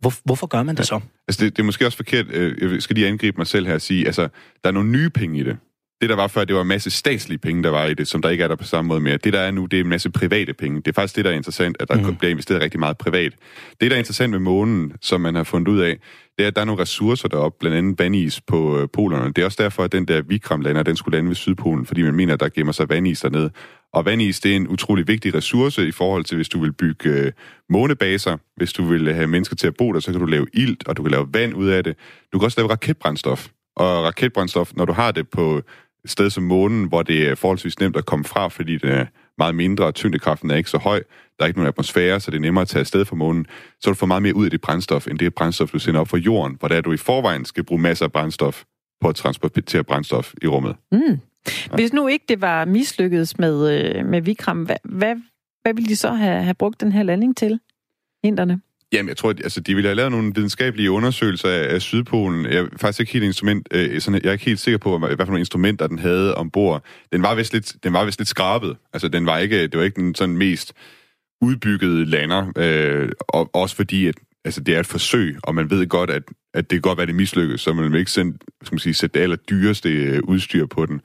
Hvor, hvorfor gør man det så? Altså, det, det er måske også forkert. Øh, jeg skal lige angribe mig selv her og sige, altså, der er nogle nye penge i det det, der var før, det var en masse statslige penge, der var i det, som der ikke er der på samme måde mere. Det, der er nu, det er en masse private penge. Det er faktisk det, der er interessant, at der mm. bliver investeret rigtig meget privat. Det, der er interessant med månen, som man har fundet ud af, det er, at der er nogle ressourcer deroppe, blandt andet vandis på øh, polerne. Det er også derfor, at den der Vikram-lander, den skulle lande ved Sydpolen, fordi man mener, at der gemmer sig vandis dernede. Og vandis, det er en utrolig vigtig ressource i forhold til, hvis du vil bygge øh, månebaser, hvis du vil have mennesker til at bo der, så kan du lave ilt, og du kan lave vand ud af det. Du kan også lave raketbrændstof. Og raketbrændstof, når du har det på et sted som månen, hvor det er forholdsvis nemt at komme fra, fordi det er meget mindre, og tyngdekraften er ikke så høj, der er ikke nogen atmosfære, så det er nemmere at tage afsted fra månen, så du får meget mere ud af det brændstof, end det brændstof, du sender op fra jorden, hvor der er du i forvejen skal bruge masser af brændstof på at transportere brændstof i rummet. Mm. Ja. Hvis nu ikke det var mislykkedes med, øh, med Vikram, hvad, hvad, hvad ville de så have, have brugt den her landing til, hinderne? Jamen, jeg tror, at altså, de ville have lavet nogle videnskabelige undersøgelser af, af Sydpolen. Jeg er faktisk ikke helt instrument, øh, sådan, jeg er ikke helt sikker på, hvad for nogle instrumenter den havde ombord. Den var vist lidt, den var vist lidt skrabet. Altså, den var ikke, det var ikke den sådan mest udbyggede lander. Øh, og også fordi, at altså, det er et forsøg, og man ved godt, at, at det kan godt være, det mislykkes, så man vil ikke sende, skal man sige, sætte det allerdyreste øh, udstyr på den.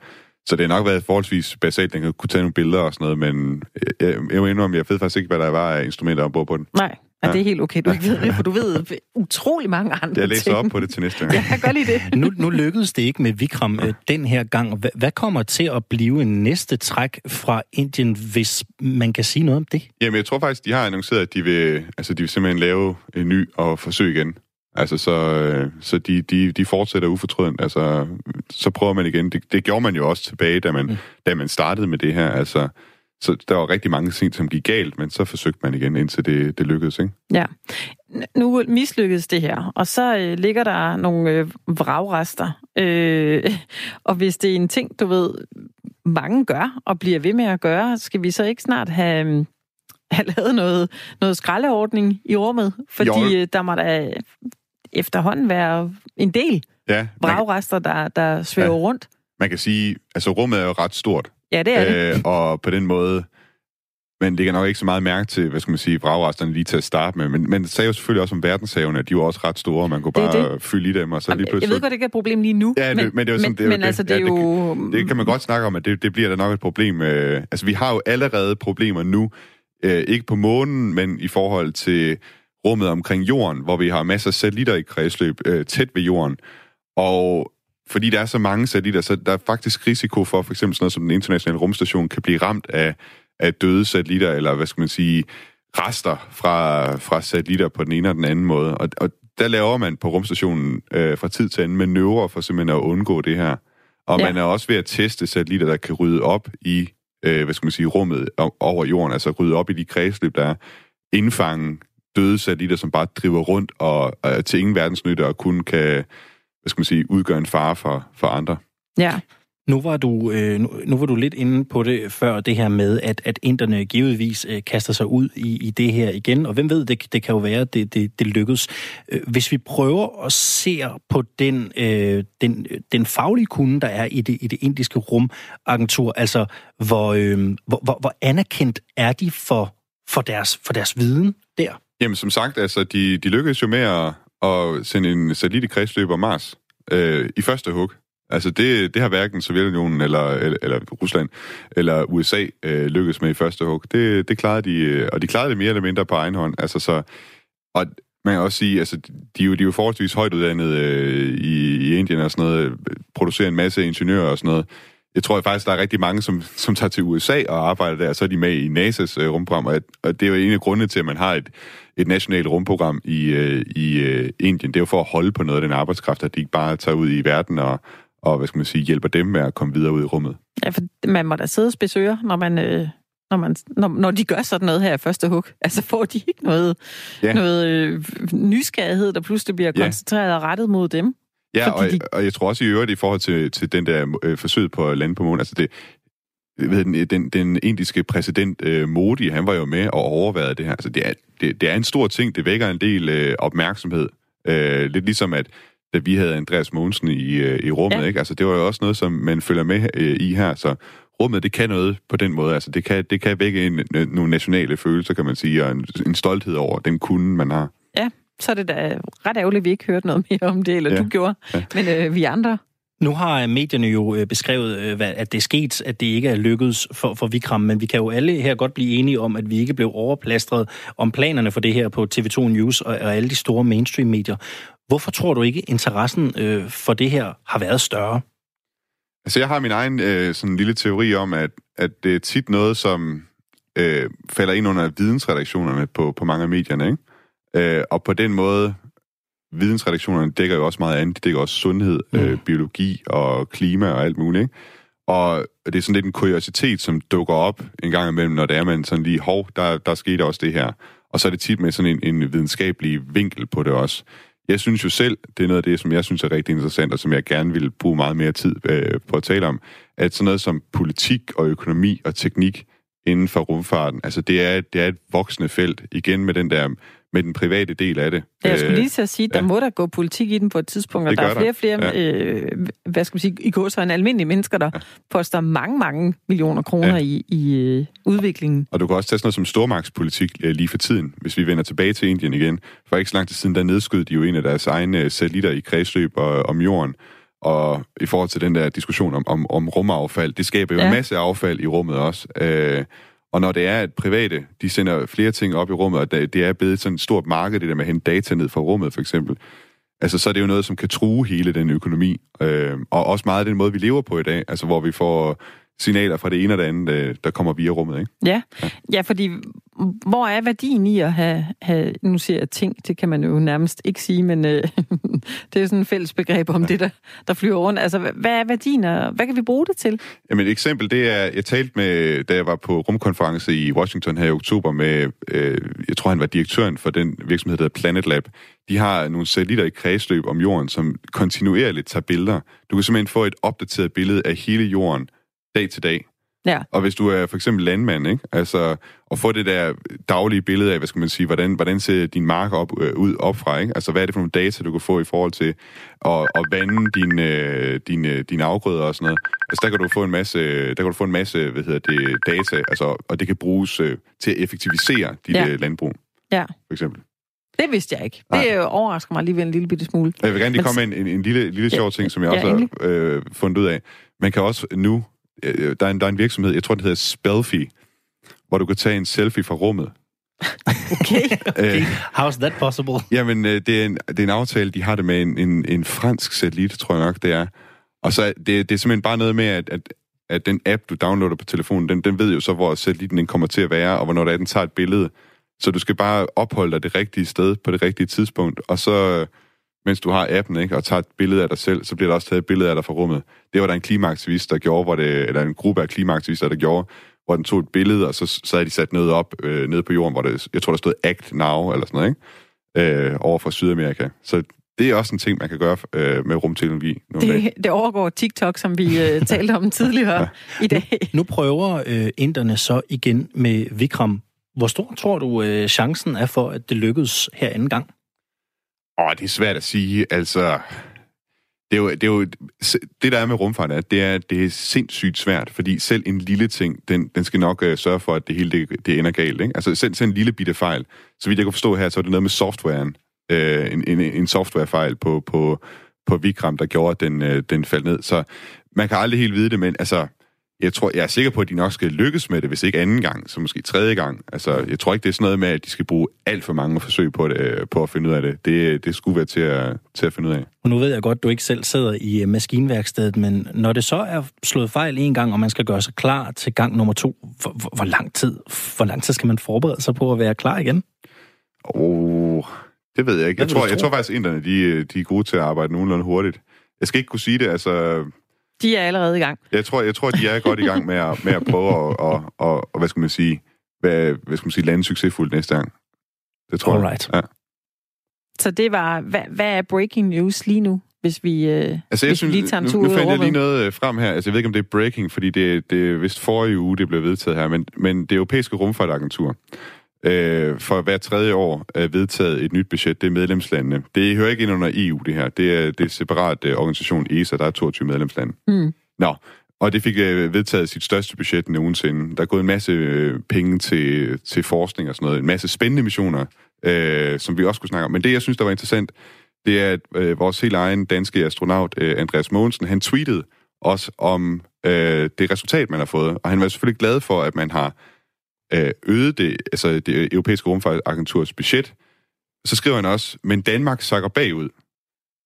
Så det har nok været forholdsvis basalt, den kunne tage nogle billeder og sådan noget, men øh, jeg, jeg må indrømme, jeg ved faktisk ikke, hvad der var af instrumenter ombord på den. Nej, Ja, det er helt okay, du ikke ved det, for du ved utrolig mange andre Jeg læser ting. op på det til næste gang. Ja, jeg gør lige det. nu, nu lykkedes det ikke med Vikram ja. Øh, den her gang. Hvad, hvad kommer til at blive næste træk fra Indien, hvis man kan sige noget om det? Jamen, jeg tror faktisk, de har annonceret, at de vil, altså, de vil simpelthen lave en ny og forsøg igen. Altså, så, øh, så de, de, de fortsætter ufortrødent. Altså, så prøver man igen. Det, det gjorde man jo også tilbage, da man, mm. da man startede med det her. Altså, så der var rigtig mange ting, som gik galt, men så forsøgte man igen, indtil det, det lykkedes, ikke? Ja. Nu mislykkedes det her, og så øh, ligger der nogle øh, vragrester. Øh, og hvis det er en ting, du ved, mange gør og bliver ved med at gøre, skal vi så ikke snart have, øh, have lavet noget, noget skraldeordning i rummet? Fordi øh, der må da efterhånden være en del ja, vragrester, der, der svæver ja. rundt. Man kan sige, altså rummet er jo ret stort. Ja, det er det. Øh, og på den måde, men det kan nok ikke så meget mærke til, hvad skal man sige, vragresterne lige til at starte med. Men, men det sagde jo selvfølgelig også om verdenshavene, at de var også ret store, og man kunne bare det det. fylde i dem, og så lige pludselig... Jeg ved godt, det ikke er et problem lige nu. Ja, men, men det er jo sådan, men, det, men det, altså, det, er ja, jo... det, det, kan man godt snakke om, at det, det bliver da nok et problem. Øh, altså, vi har jo allerede problemer nu, øh, ikke på månen, men i forhold til rummet omkring jorden, hvor vi har masser af satellitter i kredsløb øh, tæt ved jorden. Og fordi der er så mange satellitter, så der er faktisk risiko for, for eksempel sådan noget som den internationale rumstation kan blive ramt af, af døde satellitter, eller hvad skal man sige, rester fra, fra satellitter på den ene og den anden måde. Og, og der laver man på rumstationen øh, fra tid til anden manøvrer for simpelthen at undgå det her. Og ja. man er også ved at teste satellitter, der kan rydde op i øh, hvad skal man sige, rummet over jorden, altså rydde op i de kredsløb, der er, indfange døde satellitter, som bare driver rundt og, og til ingen verdensnytte og kun kan, hvad skal man sige, udgøre en fare for, for andre. Ja. Nu var, du, øh, nu, nu var du lidt inde på det før, det her med, at, at inderne givetvis øh, kaster sig ud i, i det her igen, og hvem ved, det, det kan jo være, det, det, det lykkes. Øh, hvis vi prøver at se på den, øh, den, den faglige kunde, der er i det, i det indiske rumagentur, altså hvor, øh, hvor, hvor, hvor anerkendt er de for, for, deres, for deres viden der? Jamen som sagt, altså de, de lykkedes jo med at, at sende en satellit i kredsløb om Mars øh, i første hug. Altså det, det har hverken Sovjetunionen eller, eller, eller Rusland eller USA øh, lykkedes med i første hug. Det, det klarede de, øh, og de klarede det mere eller mindre på egen hånd. Altså så, og man kan også sige, altså de er jo, de er jo forholdsvis højt uddannet øh, i, i Indien og sådan noget, producerer en masse ingeniører og sådan noget. Jeg tror faktisk, der er rigtig mange, som, som tager til USA og arbejder der, og så er de med i NASA's øh, rumprogram, og, og det er jo en af grundene til, at man har et, et nationalt rumprogram i, øh, i øh, Indien. Det er jo for at holde på noget af den arbejdskraft, at de ikke bare tager ud i verden og, og hvad skal man sige, hjælper dem med at komme videre ud i rummet. Ja, for man må da sidde og når man, øh, når, man, når, når de gør sådan noget her i første hug. Altså får de ikke noget, ja. noget øh, nysgerrighed, der pludselig bliver koncentreret ja. og rettet mod dem? Ja, og, de... og jeg tror også i øvrigt i forhold til, til den der øh, forsøg på at lande på månen, altså det, ved den, den, den indiske præsident øh, Modi, han var jo med og overvejede det her. Altså det er, det, det er en stor ting, det vækker en del øh, opmærksomhed. Øh, lidt ligesom at da vi havde Andreas Mogensen i, øh, i rummet, ja. ikke? Altså det var jo også noget, som man følger med øh, i her, så rummet, det kan noget på den måde. Altså det kan, det kan vække en, nogle nationale følelser, kan man sige, og en, en stolthed over den kunde, man har. Så er det da ret ærgerligt, at vi ikke hørte noget mere om det, eller ja. du gjorde. Ja. Men øh, vi andre, nu har medierne jo øh, beskrevet, øh, at det er sket, at det ikke er lykkedes for, for Vikram, men vi kan jo alle her godt blive enige om, at vi ikke blev overplastret om planerne for det her på TV2 News og, og alle de store mainstream-medier. Hvorfor tror du ikke, interessen øh, for det her har været større? Altså, jeg har min egen øh, sådan lille teori om, at, at det er tit noget, som øh, falder ind under vidensredaktionerne på, på mange af medierne, ikke? Øh, og på den måde vidensredaktionerne dækker jo også meget andet. De dækker også sundhed, mm. øh, biologi og klima og alt muligt. Ikke? Og det er sådan lidt en kuriositet, som dukker op en gang imellem, når det er man sådan lige, hov, der, der skete også det her. Og så er det tit med sådan en, en videnskabelig vinkel på det også. Jeg synes jo selv, det er noget af det, som jeg synes er rigtig interessant, og som jeg gerne vil bruge meget mere tid øh, på at tale om, at sådan noget som politik og økonomi og teknik inden for rumfarten, altså det er, det er et voksende felt, igen med den der med den private del af det. Ja, jeg skulle lige til at sige, der ja. må der gå politik i den på et tidspunkt, og der er flere og flere, ja. øh, hvad skal man sige, i går så en almindelige mennesker, der ja. poster mange, mange millioner kroner ja. i, i øh, udviklingen. Og du kan også tage sådan noget som stormagtspolitik øh, lige for tiden, hvis vi vender tilbage til Indien igen. For ikke så lang tid siden, der nedskød de jo en af deres egne øh, satellitter i kredsløb og, om jorden. Og i forhold til den der diskussion om, om, om rumaffald, det skaber jo ja. en masse affald i rummet også. Øh, og når det er, at private, de sender flere ting op i rummet, og det er blevet sådan et stort marked, det der med at hente data ned fra rummet, for eksempel, altså så er det jo noget, som kan true hele den økonomi. Øh, og også meget af den måde, vi lever på i dag, altså hvor vi får signaler fra det ene og det andet, øh, der kommer via rummet, ikke? Ja, ja. ja fordi hvor er værdien i at have, have, nu siger jeg ting, det kan man jo nærmest ikke sige, men øh, det er sådan et fælles begreb om ja. det, der, der flyver rundt. Altså, hvad er værdien, og hvad kan vi bruge det til? Jamen et eksempel, det er, jeg talte med, da jeg var på rumkonference i Washington her i oktober med, øh, jeg tror han var direktøren for den virksomhed, der hedder Planet Lab. De har nogle satellitter i kredsløb om jorden, som kontinuerligt tager billeder. Du kan simpelthen få et opdateret billede af hele jorden dag til dag. Ja. Og hvis du er for eksempel landmand, ikke? Altså, at få det der daglige billede af, hvad skal man sige, hvordan, hvordan ser din mark op, øh, ud opfra, ikke? Altså, hvad er det for nogle data, du kan få i forhold til at, at vande din, øh, din, øh, din afgrøder og sådan noget. Altså, der kan du få en masse, der kan du få en masse, hvad hedder det, data, altså, og det kan bruges øh, til at effektivisere dit ja. Øh, landbrug. Ja. For eksempel. Det vidste jeg ikke. Det Nej. overrasker mig alligevel en lille bitte smule. Jeg vil gerne lige komme med en, en, en lille, lille sjov ting, som jeg ja, også har øh, fundet ud af. Man kan også nu Øh, der, er en, der er en virksomhed, jeg tror, det hedder Spelfie, hvor du kan tage en selfie fra rummet. okay. okay. How's that possible? Jamen, øh, det, er en, det er en aftale, de har det med en, en, en fransk satellit, tror jeg nok, det er. Og så det, det er simpelthen bare noget med, at, at, at den app, du downloader på telefonen, den, den ved jo så, hvor satellitten den kommer til at være, og hvornår der er, den tager et billede. Så du skal bare opholde dig det rigtige sted på det rigtige tidspunkt, og så mens du har appen, ikke, og tager et billede af dig selv, så bliver der også taget et billede af dig fra rummet. Det var der en klimaaktivist, der gjorde, hvor det, eller en gruppe af klimaaktivister, der gjorde, hvor den tog et billede, og så, så havde de sat noget op øh, nede på jorden, hvor det, jeg tror, der stod Act Now, eller sådan noget, ikke? Øh, over for Sydamerika. Så det er også en ting, man kan gøre øh, med rumteknologi. Det, det overgår TikTok, som vi øh, talte om tidligere ja. i dag. Nu prøver øh, inderne så igen med Vikram. Hvor stor tror du, øh, chancen er for, at det lykkedes her anden gang? Åh, det er svært at sige. Altså, det er jo, det, er jo, det der er med rumfart, er, det er, det er sindssygt svært, fordi selv en lille ting, den, den skal nok øh, sørge for, at det hele det, det ender galt. Ikke? Altså selv, selv en lille bitte fejl. Så vidt jeg kan forstå her, så er det noget med softwaren. Øh, en, en, en softwarefejl på, på, på Vikram, der gjorde, at den, øh, den faldt ned. Så man kan aldrig helt vide det, men altså, jeg tror, jeg er sikker på, at de nok skal lykkes med det, hvis ikke anden gang, så måske tredje gang. Altså, jeg tror ikke, det er sådan noget med, at de skal bruge alt for mange forsøg på, det, på at finde ud af det. Det, det skulle være til at, til at finde ud af. Og nu ved jeg godt, du ikke selv sidder i øh, maskinværkstedet, men når det så er slået fejl en gang, og man skal gøre sig klar til gang nummer to, hvor, hvor, hvor lang tid hvor lang tid skal man forberede sig på at være klar igen? Oh, det ved jeg ikke. Jeg tror, jeg tror faktisk, at inderne de, de er gode til at arbejde nogenlunde hurtigt. Jeg skal ikke kunne sige det, altså de er allerede i gang. Jeg tror, jeg tror de er godt i gang med at, med at prøve at, at, at, at, hvad skal man sige, hvad, hvad skal man sige, lande succesfuldt næste gang. Det tror Alright. jeg. Ja. Så det var, hvad, hvad er breaking news lige nu? hvis vi, øh, altså, jeg hvis synes, lige tager en tur nu, nu fandt jeg lige noget øh, frem her. Altså, jeg ved ikke, om det er breaking, fordi det, det er vist forrige uge, det blev vedtaget her, men, men det europæiske rumfartagentur øh, for hver tredje år er vedtaget et nyt budget. Det er medlemslandene. Det hører ikke ind under EU, det her. Det er, det er separat uh, organisation ESA, der er 22 medlemslande. Mm. Nå, og det fik uh, vedtaget sit største budget nogensinde. Der er gået en masse uh, penge til, til forskning og sådan noget. En masse spændende missioner, uh, som vi også kunne snakke om. Men det, jeg synes, der var interessant, det er, at uh, vores helt egen danske astronaut, uh, Andreas Mogensen, han tweetede også om uh, det resultat, man har fået. Og han var selvfølgelig glad for, at man har øh, øget det, altså det europæiske rumfartsagenturs budget, så skriver han også, men Danmark sakker bagud.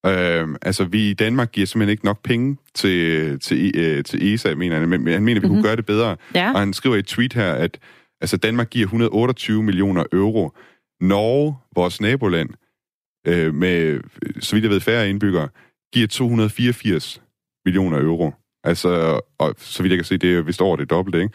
Øh, altså, vi i Danmark giver simpelthen ikke nok penge til, til, øh, til ESA, mener han, men han mener, at vi mm-hmm. kunne mhm. gøre det bedre. Ja. Og han skriver i et tweet her, at altså, Danmark giver 128 millioner euro. Norge, vores naboland, øh, med, så vidt jeg ved, færre indbyggere, giver 284 millioner euro. Altså, og så vidt jeg kan se, det er vist over det dobbelte, ikke?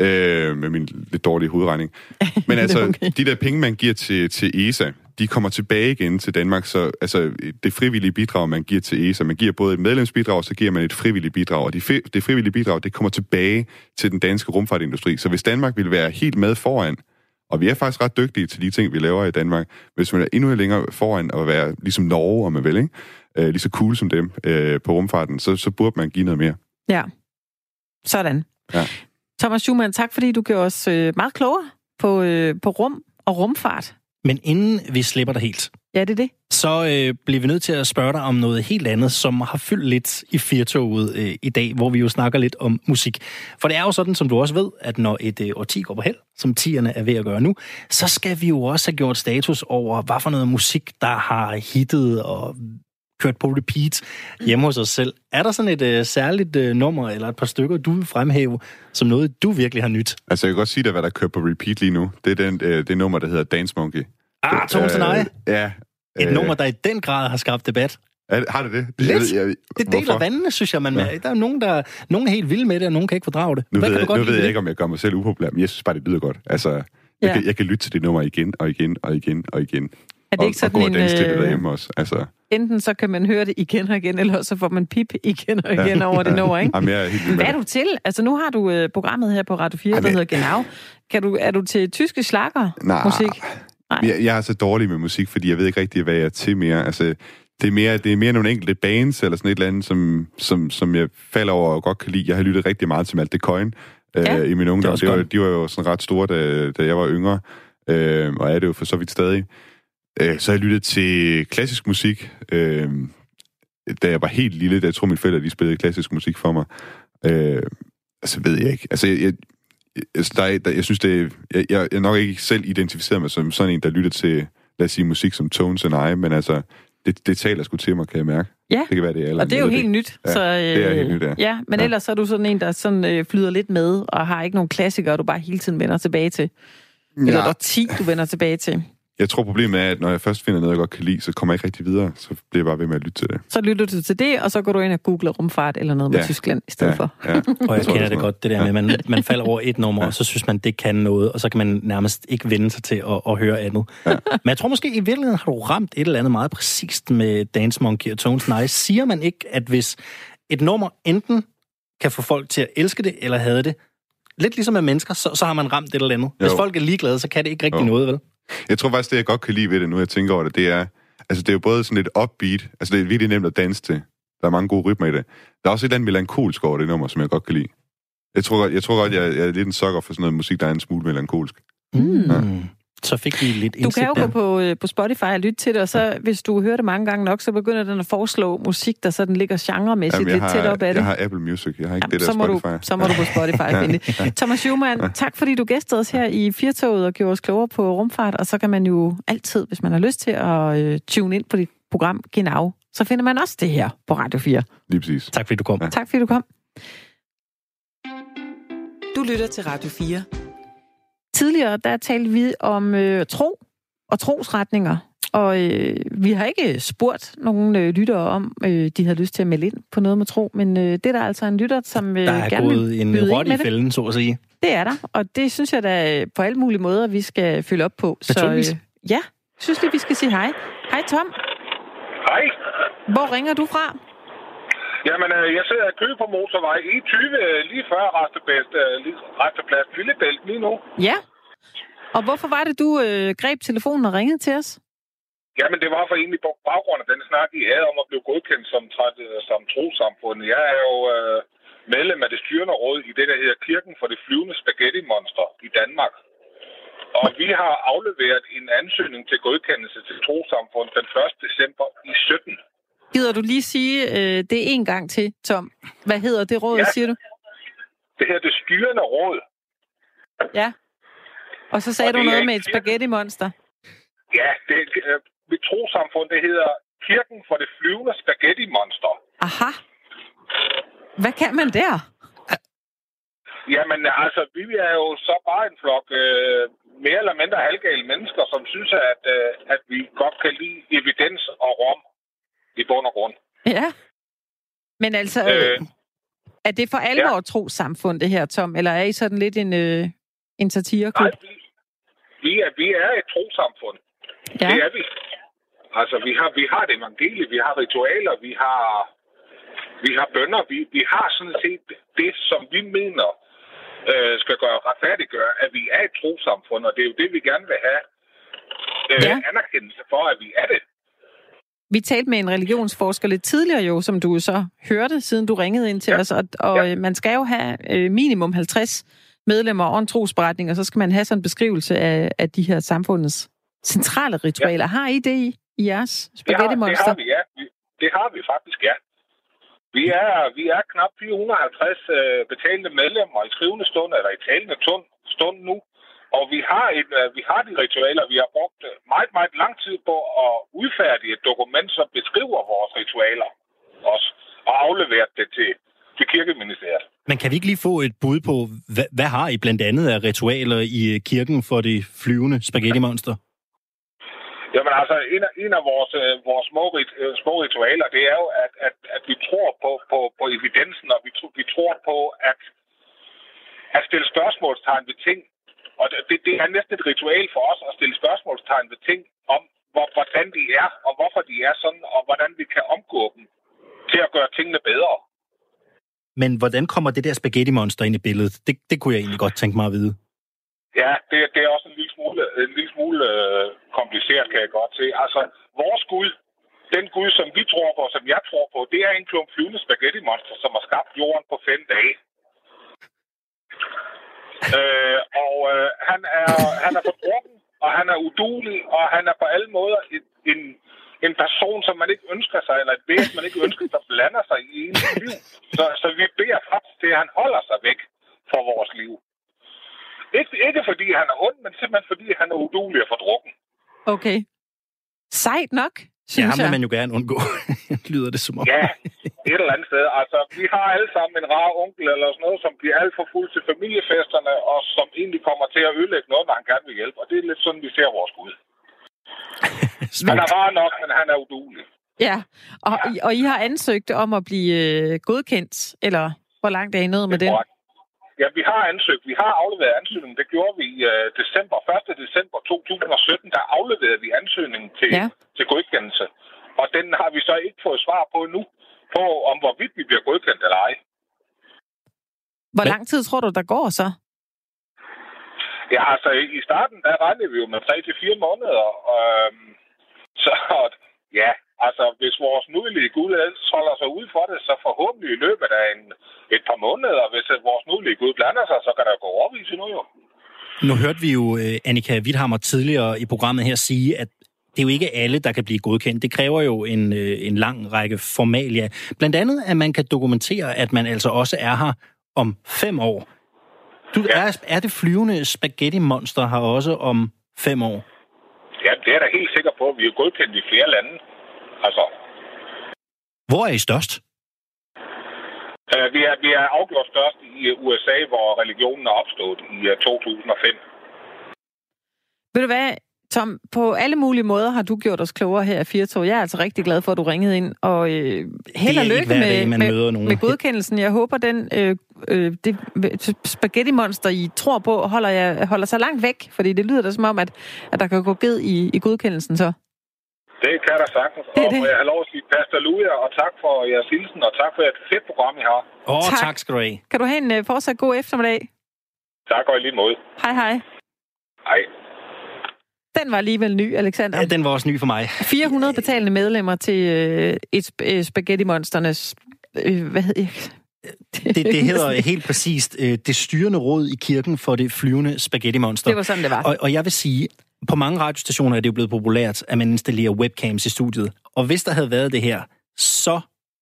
Øh, med min lidt dårlige hovedregning. Men altså, okay. de der penge, man giver til, til ESA, de kommer tilbage igen til Danmark, så altså, det frivillige bidrag, man giver til ESA, man giver både et medlemsbidrag, så giver man et frivilligt bidrag, og det, det frivillige bidrag, det kommer tilbage til den danske rumfartindustri. Så hvis Danmark vil være helt med foran, og vi er faktisk ret dygtige til de ting, vi laver i Danmark, hvis man er endnu længere foran at være ligesom Norge, om man vil, ikke? Øh, lige så cool som dem øh, på rumfarten, så, så burde man give noget mere. Ja, sådan. Ja. Thomas Schumann, tak fordi du gjorde os øh, meget klogere på, øh, på rum og rumfart. Men inden vi slipper dig helt, ja, det er det. så øh, bliver vi nødt til at spørge dig om noget helt andet, som har fyldt lidt i firtoget øh, i dag, hvor vi jo snakker lidt om musik. For det er jo sådan, som du også ved, at når et øh, årti går på held, som tierne er ved at gøre nu, så skal vi jo også have gjort status over, hvad for noget musik, der har hittet og kørt på repeat hjemme hos os selv. Er der sådan et øh, særligt øh, nummer eller et par stykker, du vil fremhæve som noget, du virkelig har nyt? Altså, jeg kan godt sige dig, hvad der kører på repeat lige nu. Det er den, øh, det nummer, der hedder Dance Monkey. Ah, Tones øh, Ja. Et øh, nummer, der i den grad har skabt debat. Er, har det det? Lidt. Jeg, jeg, det deler vandene, synes jeg. Man, ja. Der er nogen, der nogen er helt vilde med det, og nogen kan ikke fordrage det. Nu Hvad ved, jeg, nu ved jeg ikke, om jeg gør mig selv upopulær, men jeg synes bare, det lyder godt. Altså, jeg, ja. kan, jeg kan lytte til det nummer igen og igen og igen og igen. Er det ikke sådan og, og gå og danse det derhjemme også. Altså enten så kan man høre det igen og igen, eller så får man pip igen og igen ja. over det nummer, ikke? Jamen, jeg er helt Hvad er du til? Altså, nu har du uh, programmet her på Radio 4, Jamen, der hedder Genau. Kan du, er du til tyske slakker nej, musik? Nej. Jeg, jeg er så dårlig med musik, fordi jeg ved ikke rigtig, hvad jeg er til mere. Altså, det er mere, det er mere nogle enkelte bands, eller sådan et eller andet, som, som, som jeg falder over og godt kan lide. Jeg har lyttet rigtig meget til Malte Coin øh, ja, i min ungdom. Det, det var, de var jo sådan ret store, da, da jeg var yngre, øh, og er det jo for så vidt stadig. Øh, så har jeg lyttet til klassisk musik, øh, da jeg var helt lille. Da jeg tror, mine forældre de spillede klassisk musik for mig. Øh, altså, ved jeg ikke. Altså, jeg, jeg, altså, der er, der, jeg synes, det jeg, jeg, jeg nok ikke selv identificeret mig som sådan en, der lytter til, lad os sige, musik som Tones and I, men altså, det, det taler sgu til mig, kan jeg mærke. Ja, det kan være, det er, og det er jo helt det. nyt. Ja, så, øh, det er helt nyt, ja. ja men ja. ellers er du sådan en, der sådan, øh, flyder lidt med, og har ikke nogen klassikere, du bare hele tiden vender tilbage til. Eller ja. der er 10, du vender tilbage til. Jeg tror, problemet er, at når jeg først finder noget, jeg godt kan lide, så kommer jeg ikke rigtig videre. Så bliver jeg bare ved med at lytte til det. Så lytter du til det, og så går du ind og googler rumfart eller noget med ja. Tyskland i stedet ja, for. Ja. og jeg kender det godt, det der med, at man, man falder over et nummer, ja. og så synes man, det kan noget, og så kan man nærmest ikke vende sig til at, at høre andet. Ja. Men jeg tror måske, i virkeligheden har du ramt et eller andet meget præcist med Dance Monkey og Tones Nice. Siger man ikke, at hvis et nummer enten kan få folk til at elske det eller have det, lidt ligesom med mennesker, så, så har man ramt et eller andet. Hvis jo. folk er ligeglade, så kan det ikke rigtig jo. noget, vel? Jeg tror faktisk, det jeg godt kan lide ved det, nu jeg tænker over det, det er, altså det er jo både sådan lidt upbeat, altså det er virkelig nemt at danse til. Der er mange gode rytmer i det. Der er også et eller andet melankolsk over det nummer, som jeg godt kan lide. Jeg tror, jeg tror godt, jeg, jeg er lidt en sokker for sådan noget musik, der er en smule melankolsk. Mm. Ja så fik vi lidt Du kan jo der. gå på, øh, på Spotify og lytte til det, og så ja. hvis du hører det mange gange nok, så begynder den at foreslå musik, der sådan ligger genremæssigt Jamen, lidt har, tæt op af det. Jeg har Apple Music, jeg har ikke Jamen, det der så må Spotify. Du, så må du på Spotify finde det. Thomas Schumann, ja. tak fordi du gæstede os her i Firtoget og gjorde os klogere på rumfart, og så kan man jo altid, hvis man har lyst til at øh, tune ind på dit program Genau, så finder man også det her på Radio 4. Lige præcis. Tak fordi du kom. Ja. Tak fordi du kom. Du lytter til Radio 4. Tidligere, der talte vi om øh, tro og trosretninger. Og øh, vi har ikke spurgt nogen øh, lyttere om, øh, de har lyst til at melde ind på noget med tro, men øh, det er der altså en lytter, som øh, der er gerne gået vil en rot i fælden, så at sige. Det er der, og det synes jeg da på alle mulige måder, vi skal følge op på. Så øh, ja, synes du, vi skal sige hej. Hej Tom. Hej. Hvor ringer du fra? Jamen, øh, jeg sidder i kø på motorvej E20 øh, lige før resteplads, øh, resteplads Lillebælt lige nu. Ja. Og hvorfor var det, du øh, greb telefonen og ringede til os? Jamen, det var for egentlig på baggrund af den snak, I havde om at blive godkendt som, som trosamfund. Jeg er jo øh, medlem af det styrende råd i det, der hedder Kirken for det flyvende spaghetti-monster i Danmark. Og vi har afleveret en ansøgning til godkendelse til trosamfund den 1. december i 17. Gider du lige sige øh, det en gang til, Tom? Hvad hedder det råd, ja. siger du? Det her det styrende råd. Ja. Og så sagde og du noget med et spaghetti-monster. Ja, det, øh, mit trosamfund, det hedder Kirken for det flyvende spaghetti-monster. Aha. Hvad kan man der? Jamen, altså, vi er jo så bare en flok øh, mere eller mindre halvgale mennesker, som synes, at, øh, at vi godt kan lide evidens og rom i bund og grund. Ja. Men altså, øh, er det for alvor ja. tro samfund, det her, Tom? Eller er I sådan lidt en, øh, en satireklub? Nej, vi, vi, er, vi er et trosamfund. Ja. Det er vi. Altså, vi har, vi har et evangelie, vi har ritualer, vi har, vi har bønder, vi, vi har sådan set det, som vi mener øh, skal gøre retfærdiggøre, at vi er et trosamfund, og det er jo det, vi gerne vil have øh, ja. anerkendelse for, at vi er det. Vi talte med en religionsforsker lidt tidligere jo, som du så hørte, siden du ringede ind til ja. os, og, og ja. man skal jo have øh, minimum 50 medlemmer og en trosberetning, og så skal man have sådan en beskrivelse af, af de her samfundets centrale ritualer. Ja. Har I det i, i jeres spaghetti monster? Det har, det har vi, ja. Det har vi faktisk, ja. Vi er, vi er knap 450 øh, betalende medlemmer i skrivende stund, eller i talende stund nu. Og vi har, et, øh, vi har de ritualer. Vi har brugt øh, meget, meget lang tid på at udfærdige et dokument, som beskriver vores ritualer også, og afleveret det til, til kirkeministeriet. Men kan vi ikke lige få et bud på, hvad, hvad har I blandt andet af ritualer i kirken for det flyvende spaghetti-monster? Jamen altså, en af, en af vores, øh, vores små, øh, små ritualer, det er jo, at, at, at vi tror på, på, på evidensen, og vi, vi tror på at, at stille spørgsmålstegn ved ting. Og det, det er næsten et ritual for os at stille spørgsmålstegn ved ting om, hvor, hvordan de er, og hvorfor de er sådan, og hvordan vi kan omgå dem til at gøre tingene bedre. Men hvordan kommer det der spaghetti-monster ind i billedet? Det, det kunne jeg egentlig godt tænke mig at vide. Ja, det, det er også en lille smule, en lille smule øh, kompliceret, kan jeg godt se. Altså, vores Gud, den Gud, som vi tror på, som jeg tror på, det er en klump flyvende spaghetti-monster, som har skabt jorden på fem dage. Øh, og øh, han er, han er fordrukken, og han er udulig, og han er på alle måder en, en, en person, som man ikke ønsker sig, eller et væsen, man ikke ønsker sig, blander sig i ens liv. Så, så vi beder faktisk til, at han holder sig væk fra vores liv. Ikke, ikke fordi han er ond, men simpelthen fordi han er udulig og fordrukken. Okay. Sejt nok, synes ja, ham vil man jo gerne undgå, lyder det som om. Ja, et eller andet sted. Altså, vi har alle sammen en rar onkel eller sådan noget, som bliver alt for fuld til familiefesterne, og som egentlig kommer til at ødelægge noget, når han gerne vil hjælpe. Og det er lidt sådan, vi ser vores Gud. han er rar nok, men han er udulig. Ja, og, ja. og I har ansøgt om at blive øh, godkendt, eller hvor langt er I nået med det? Ja, vi har ansøgt. Vi har afleveret ansøgningen. Det gjorde vi i uh, december, 1. december 2017. Der afleverede vi ansøgningen til, ja. til godkendelse. Og den har vi så ikke fået svar på endnu, på om hvorvidt vi bliver godkendt eller ej. Hvor lang tid tror du, der går så? Ja, altså i starten, der regnede vi jo med 3-4 måneder. Øhm, så ja, altså hvis vores nudelige Gud ellers holder sig ude for det, så forhåbentlig i løbet af en, et par måneder, hvis vores nudelige Gud blander sig, så kan der gå overvise nu jo. Nu hørte vi jo uh, Annika Witthammer tidligere i programmet her sige, at det er jo ikke alle, der kan blive godkendt. Det kræver jo en, øh, en lang række formalia. Blandt andet, at man kan dokumentere, at man altså også er her om fem år. Du, ja. er, er det flyvende spaghetti-monster her også om fem år? Ja, det er da helt sikker på. Vi er godkendt i flere lande. Altså. Hvor er I størst? Uh, vi, er, vi er afgjort størst i USA, hvor religionen er opstået i uh, 2005. Ved du hvad, Tom, på alle mulige måder har du gjort os klogere her i Firtog. Jeg er altså rigtig glad for, at du ringede ind, og øh, held og lykke med, dag, med, med godkendelsen. Jeg håber, den øh, øh, det spaghetti-monster, I tror på, holder, jeg, holder sig langt væk, fordi det lyder da som om, at, at der kan gå ged i, i godkendelsen så. Det kan der sagtens. Det og det. jeg har lov at sige Pastor Luja, og tak for jeres hilsen, og tak for et fedt program, I har. Åh, oh, tak. tak skal du have. Kan du have en uh, fortsat god eftermiddag? Tak, og i lige måde. Hej, hej. Hej. Den var alligevel ny, Alexander. Ja, den var også ny for mig. 400 betalende medlemmer til øh, et øh, spaghetti-monsternes... Øh, hvad hedder det, det hedder helt præcist øh, det styrende råd i kirken for det flyvende spaghetti-monster. Det var sådan, det var. Og, og jeg vil sige, på mange radiostationer er det jo blevet populært, at man installerer webcams i studiet. Og hvis der havde været det her, så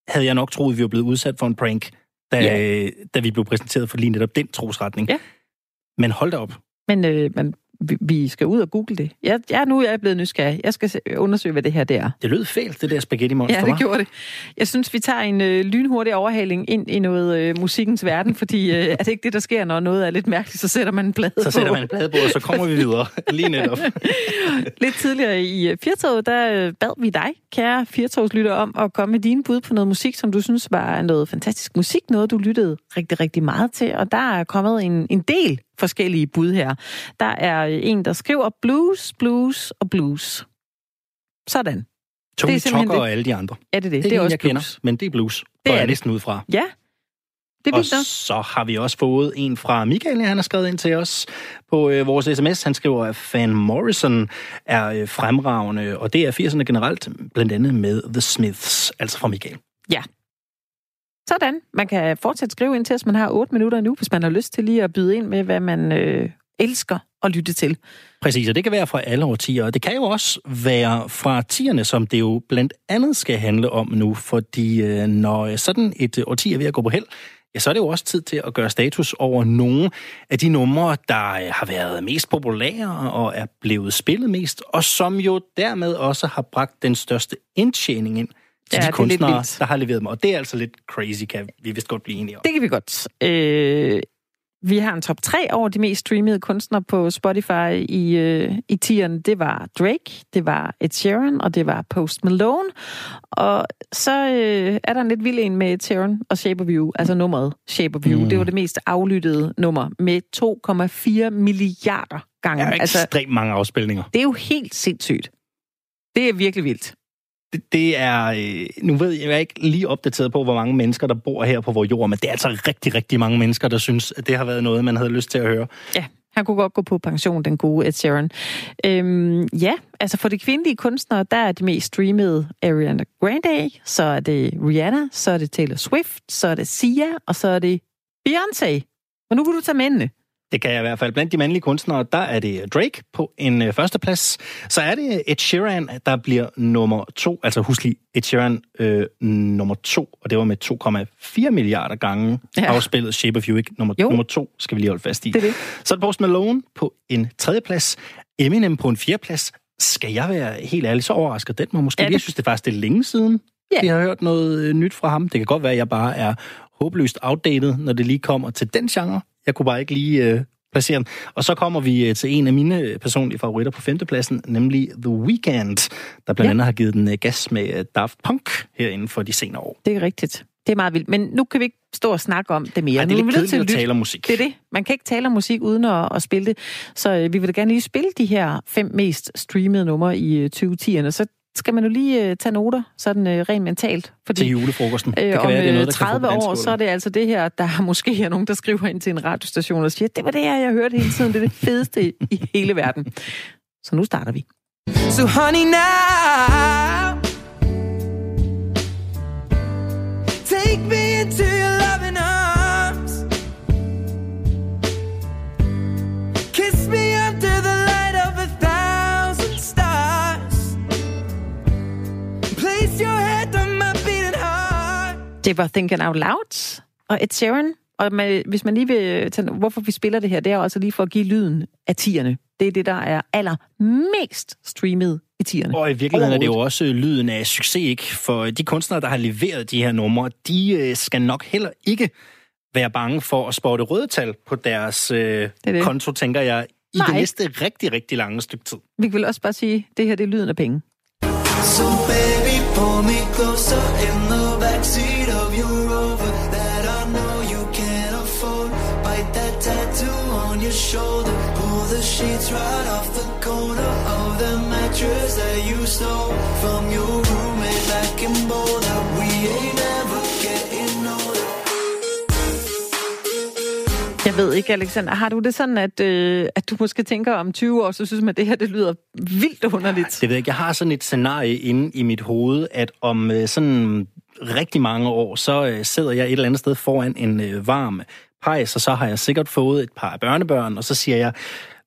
havde jeg nok troet, at vi var blevet udsat for en prank, da, ja. da vi blev præsenteret for lige netop den trosretning. Ja. Men hold da op. Men øh, man vi skal ud og google det. Jeg, jeg, nu er jeg blevet nysgerrig. Jeg skal undersøge, hvad det her det er. Det lød fælt, det der spaghetti monster. Ja, det gjorde det. Jeg synes, vi tager en øh, lynhurtig overhaling ind i noget øh, musikkens verden, fordi øh, er det ikke det, der sker, når noget er lidt mærkeligt, så sætter man en plade på. Så sætter man en plade på, og så kommer vi videre. Lige netop. lidt tidligere i øh, Firtoget, der øh, bad vi dig, kære Firtogslytter, om at komme med dine bud på noget musik, som du synes var noget fantastisk musik, noget du lyttede rigtig, rigtig meget til, og der er kommet en, en del forskellige bud her. Der er en, der skriver blues, blues og blues. Sådan. Tony er Tucker det. og alle de andre. Er det det? Det er, det er også jeg blues. kender, men det er blues. Det er jeg næsten ud fra. Ja, det og så har vi også fået en fra Michael, han har skrevet ind til os på øh, vores sms. Han skriver, at Van Morrison er øh, fremragende, og det er 80'erne generelt, blandt andet med The Smiths, altså fra Michael. Ja, sådan. Man kan fortsat skrive ind til os, man har 8 minutter nu, hvis man har lyst til lige at byde ind med, hvad man øh, elsker at lytte til. Præcis, og det kan være fra alle årtier, og det kan jo også være fra tierne, som det jo blandt andet skal handle om nu, fordi øh, når sådan et øh, årti er ved at gå på held, ja, så er det jo også tid til at gøre status over nogle af de numre, der øh, har været mest populære og er blevet spillet mest, og som jo dermed også har bragt den største indtjening ind til ja, de kunstnere, der har leveret dem. Og det er altså lidt crazy, kan vi vist godt blive enige om. Det kan vi godt. Øh, vi har en top 3 over de mest streamede kunstnere på Spotify i, øh, i tieren. Det var Drake, det var Ed Sheeran, og det var Post Malone. Og så øh, er der en lidt vild en med Ed Sheeran og Shape of You, altså nummeret Shape of You. Mm. Det var det mest aflyttede nummer med 2,4 milliarder gange. Ja, altså, ekstremt mange afspilninger. Det er jo helt sindssygt. Det er virkelig vildt det, det er... Øh, nu ved jeg, jeg er ikke lige opdateret på, hvor mange mennesker, der bor her på vores jord, men det er altså rigtig, rigtig mange mennesker, der synes, at det har været noget, man havde lyst til at høre. Ja, han kunne godt gå på pension, den gode Ed Sheeran. Øhm, ja, altså for de kvindelige kunstnere, der er de mest streamede Ariana Grande, så er det Rihanna, så er det Taylor Swift, så er det Sia, og så er det Beyoncé. Og nu kan du tage mændene. Det kan jeg i hvert fald. Blandt de mandlige kunstnere, der er det Drake på en øh, førsteplads. Så er det Ed Sheeran, der bliver nummer to. Altså husk lige, Ed Sheeran øh, nummer to, og det var med 2,4 milliarder gange ja. afspillet Shape of You, ikke? Nummer, nummer to skal vi lige holde fast i. Det er det. Så er det Post Malone på en tredjeplads. Eminem på en fjerdeplads. Skal jeg være helt ærlig, så overrasker den mig måske. Ja, det... Jeg synes, det er faktisk det er længe siden, ja. vi har hørt noget øh, nyt fra ham. Det kan godt være, at jeg bare er håbløst outdated, når det lige kommer til den genre. Jeg kunne bare ikke lige øh, placere den. Og så kommer vi øh, til en af mine personlige favoritter på femtepladsen, nemlig The Weeknd, der blandt ja. andet har givet den øh, gas med øh, Daft Punk herinde for de senere år. Det er rigtigt. Det er meget vildt. Men nu kan vi ikke stå og snakke om det mere. Ej, det er lidt kedeligt at, at tale om musik. Det er det. Man kan ikke tale om musik uden at, at spille det. Så øh, vi vil da gerne lige spille de her fem mest streamede numre i øh, 2010'erne. Så skal man jo lige øh, tage noter, sådan øh, rent mentalt. Fordi, til julefrokosten. Øh, det kan om være, det er noget, der 30 år, så er det altså det her, der er måske er nogen, der skriver ind til en radiostation og siger, det var det her, jeg hørte hele tiden. Det er det fedeste i hele verden. Så nu starter vi. So honey now Take me Det var Thinking Out Loud og Ed Sheeran. Og med, hvis man lige vil tage, hvorfor vi spiller det her, det er jo altså lige for at give lyden af tierne. Det er det, der er allermest streamet i tierne. Og i virkeligheden er det jo også lyden af succes, ikke? For de kunstnere, der har leveret de her numre, de øh, skal nok heller ikke være bange for at spotte røde tal på deres øh, det det. konto, tænker jeg, i Nej. det næste rigtig, rigtig lange stykke tid. Vi vil også bare sige, at det her det er lyden af penge. So baby, pull me closer in the backseat of your Rover that I know you can't afford. Bite that tattoo on your shoulder. Pull the sheets right off the corner of the mattress that you stole from your roommate ved ikke, Alexander, har du det sådan, at, øh, at du måske tænker om 20 år, så synes man, at det her det lyder vildt underligt? Det ved jeg ikke. Jeg har sådan et scenarie inde i mit hoved, at om øh, sådan rigtig mange år, så øh, sidder jeg et eller andet sted foran en øh, varm pejs, og så har jeg sikkert fået et par børnebørn, og så siger jeg,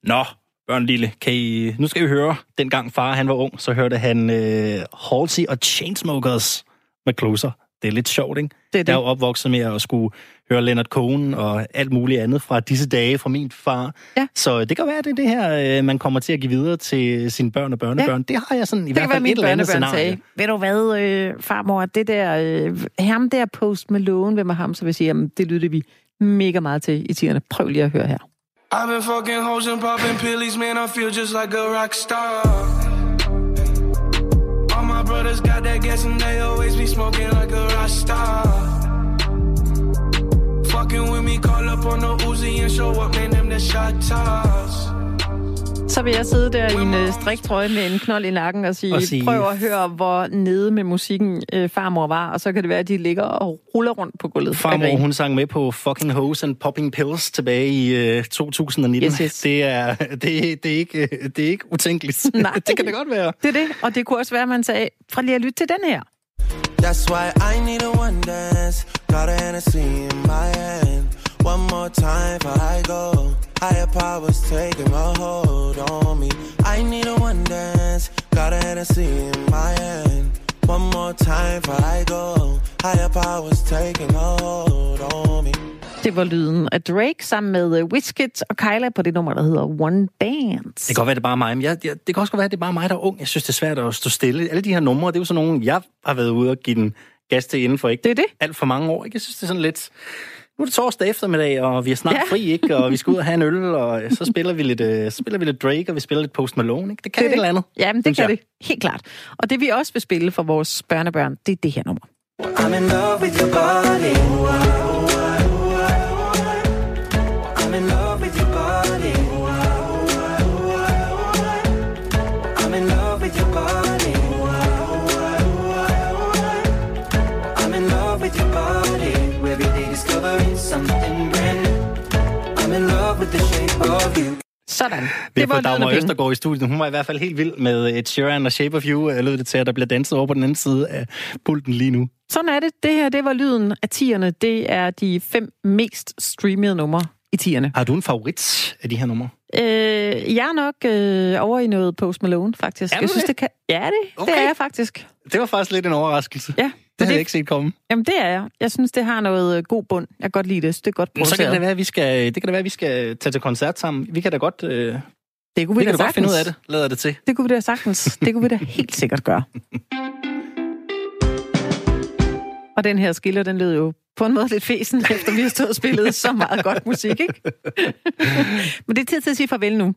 Nå, børn lille, kan I... nu skal I høre, dengang far han var ung, så hørte han øh, Halsey og Chainsmokers med Closer. Det er lidt sjovt, ikke? Det er det. Jeg er jo opvokset med at skulle høre Leonard Cohen og alt muligt andet fra disse dage fra min far. Ja. Så det kan være, det er det her, øh, man kommer til at give videre til sine børn og børnebørn. Ja. Det har jeg sådan i det hvert fald et eller andet scenarie. Sagde, ved du hvad, øh, farmor, det der, øh, ham der Post Malone, hvem er ham, så vil sige, jamen, det lyttede vi mega meget til i tiderne. Prøv lige at høre her. I've been fucking hoes and popping pillies, man, I feel just like a rock star. Brothers got that gas and they always be smoking like a rock star. Fucking with me, call up on the Uzi and show up, man, them the shot toss. Så vil jeg sidde der i en øh, striktrøje med en knold i nakken og sige, og sige, prøv at høre, hvor nede med musikken øh, farmor var, og så kan det være, at de ligger og ruller rundt på gulvet. Farmor, hun sang med på Fucking Hose and Popping Pills tilbage i øh, 2019. Yes, yes. Det, er, det, det, er ikke, det er ikke utænkeligt. Nej. det kan det godt være. Det er det, og det kunne også være, at man sagde, fra lige at lytte til den her. That's why I need a one dance, got a Hennessy in my hand. One more time before I go. Higher powers taking a hold on me. I need a one dance. Got a Hennessy in my hand. One more time before I go. Higher powers taking a hold on me. Det var lyden af Drake sammen med Wizkid og Kyla på det nummer, der hedder One Dance. Det kan godt være, det er bare mig, men jeg, jeg, det kan også godt være, det er bare mig, der er ung. Jeg synes, det er svært at stå stille. Alle de her numre, det er jo sådan nogle, jeg har været ude og give den gas til inden for ikke det er det. alt for mange år. Ikke? Jeg synes, det er sådan lidt nu er det torsdag eftermiddag, og vi er snart ja. fri, ikke? Og vi skal ud og have en øl, og så spiller vi lidt, uh, så spiller vi lidt Drake, og vi spiller lidt Post Malone, ikke? Det kan det et eller andet. Jamen, det kan jeg. det. Helt klart. Og det vi også vil spille for vores børnebørn, det er det her nummer. I'm in love with your body. Sådan. Det var Dagmar Østergaard i studiet. Hun var i hvert fald helt vild med et Sheeran og Shape of You, lød det til, at der bliver danset over på den anden side af pulten lige nu. Sådan er det. Det her, det var lyden af tierne. Det er de fem mest streamede numre i tierne. Har du en favorit af de her numre? Øh, jeg er nok øh, over i noget Post Malone, faktisk. Jeg synes, det kan... Ja, det, okay. det er jeg faktisk. Det var faktisk lidt en overraskelse. Ja. Det havde jeg ikke set komme. Jamen, det er jeg. Jeg synes, det har noget øh, god bund. Jeg kan godt lide det. Det er godt produceret. Så kan det være, at vi skal, det kan det være, at vi skal tage til koncert sammen. Vi kan da godt... Øh, det kunne vi, vi da, da godt finde ud af det, lader det til. Det kunne vi da sagtens. Det kunne vi da helt sikkert gøre. Og den her skiller, den lød jo på en måde lidt fesen, efter vi har stået og spillet så meget godt musik, ikke? men det er tid til at sige farvel nu.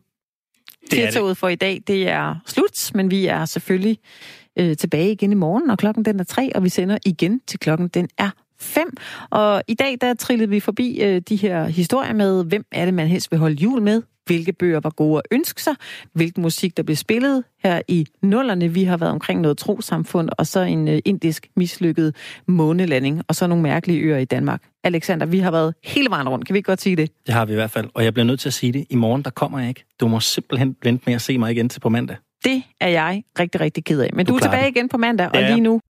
Tirtoget for i dag, det er slut, men vi er selvfølgelig øh, tilbage igen i morgen, og klokken den er tre, og vi sender igen til klokken den er 5. Og i dag, der trillede vi forbi øh, de her historier med, hvem er det, man helst vil holde jul med, hvilke bøger var gode at ønske sig, hvilken musik, der blev spillet her i nullerne. Vi har været omkring noget trosamfund, og så en øh, indisk mislykket månelanding, og så nogle mærkelige øer i Danmark. Alexander, vi har været hele vejen rundt. Kan vi ikke godt sige det? Det har vi i hvert fald, og jeg bliver nødt til at sige det. I morgen, der kommer jeg ikke. Du må simpelthen vente med at se mig igen til på mandag. Det er jeg rigtig, rigtig ked af. Men du, du er tilbage det. igen på mandag, og ja. lige nu,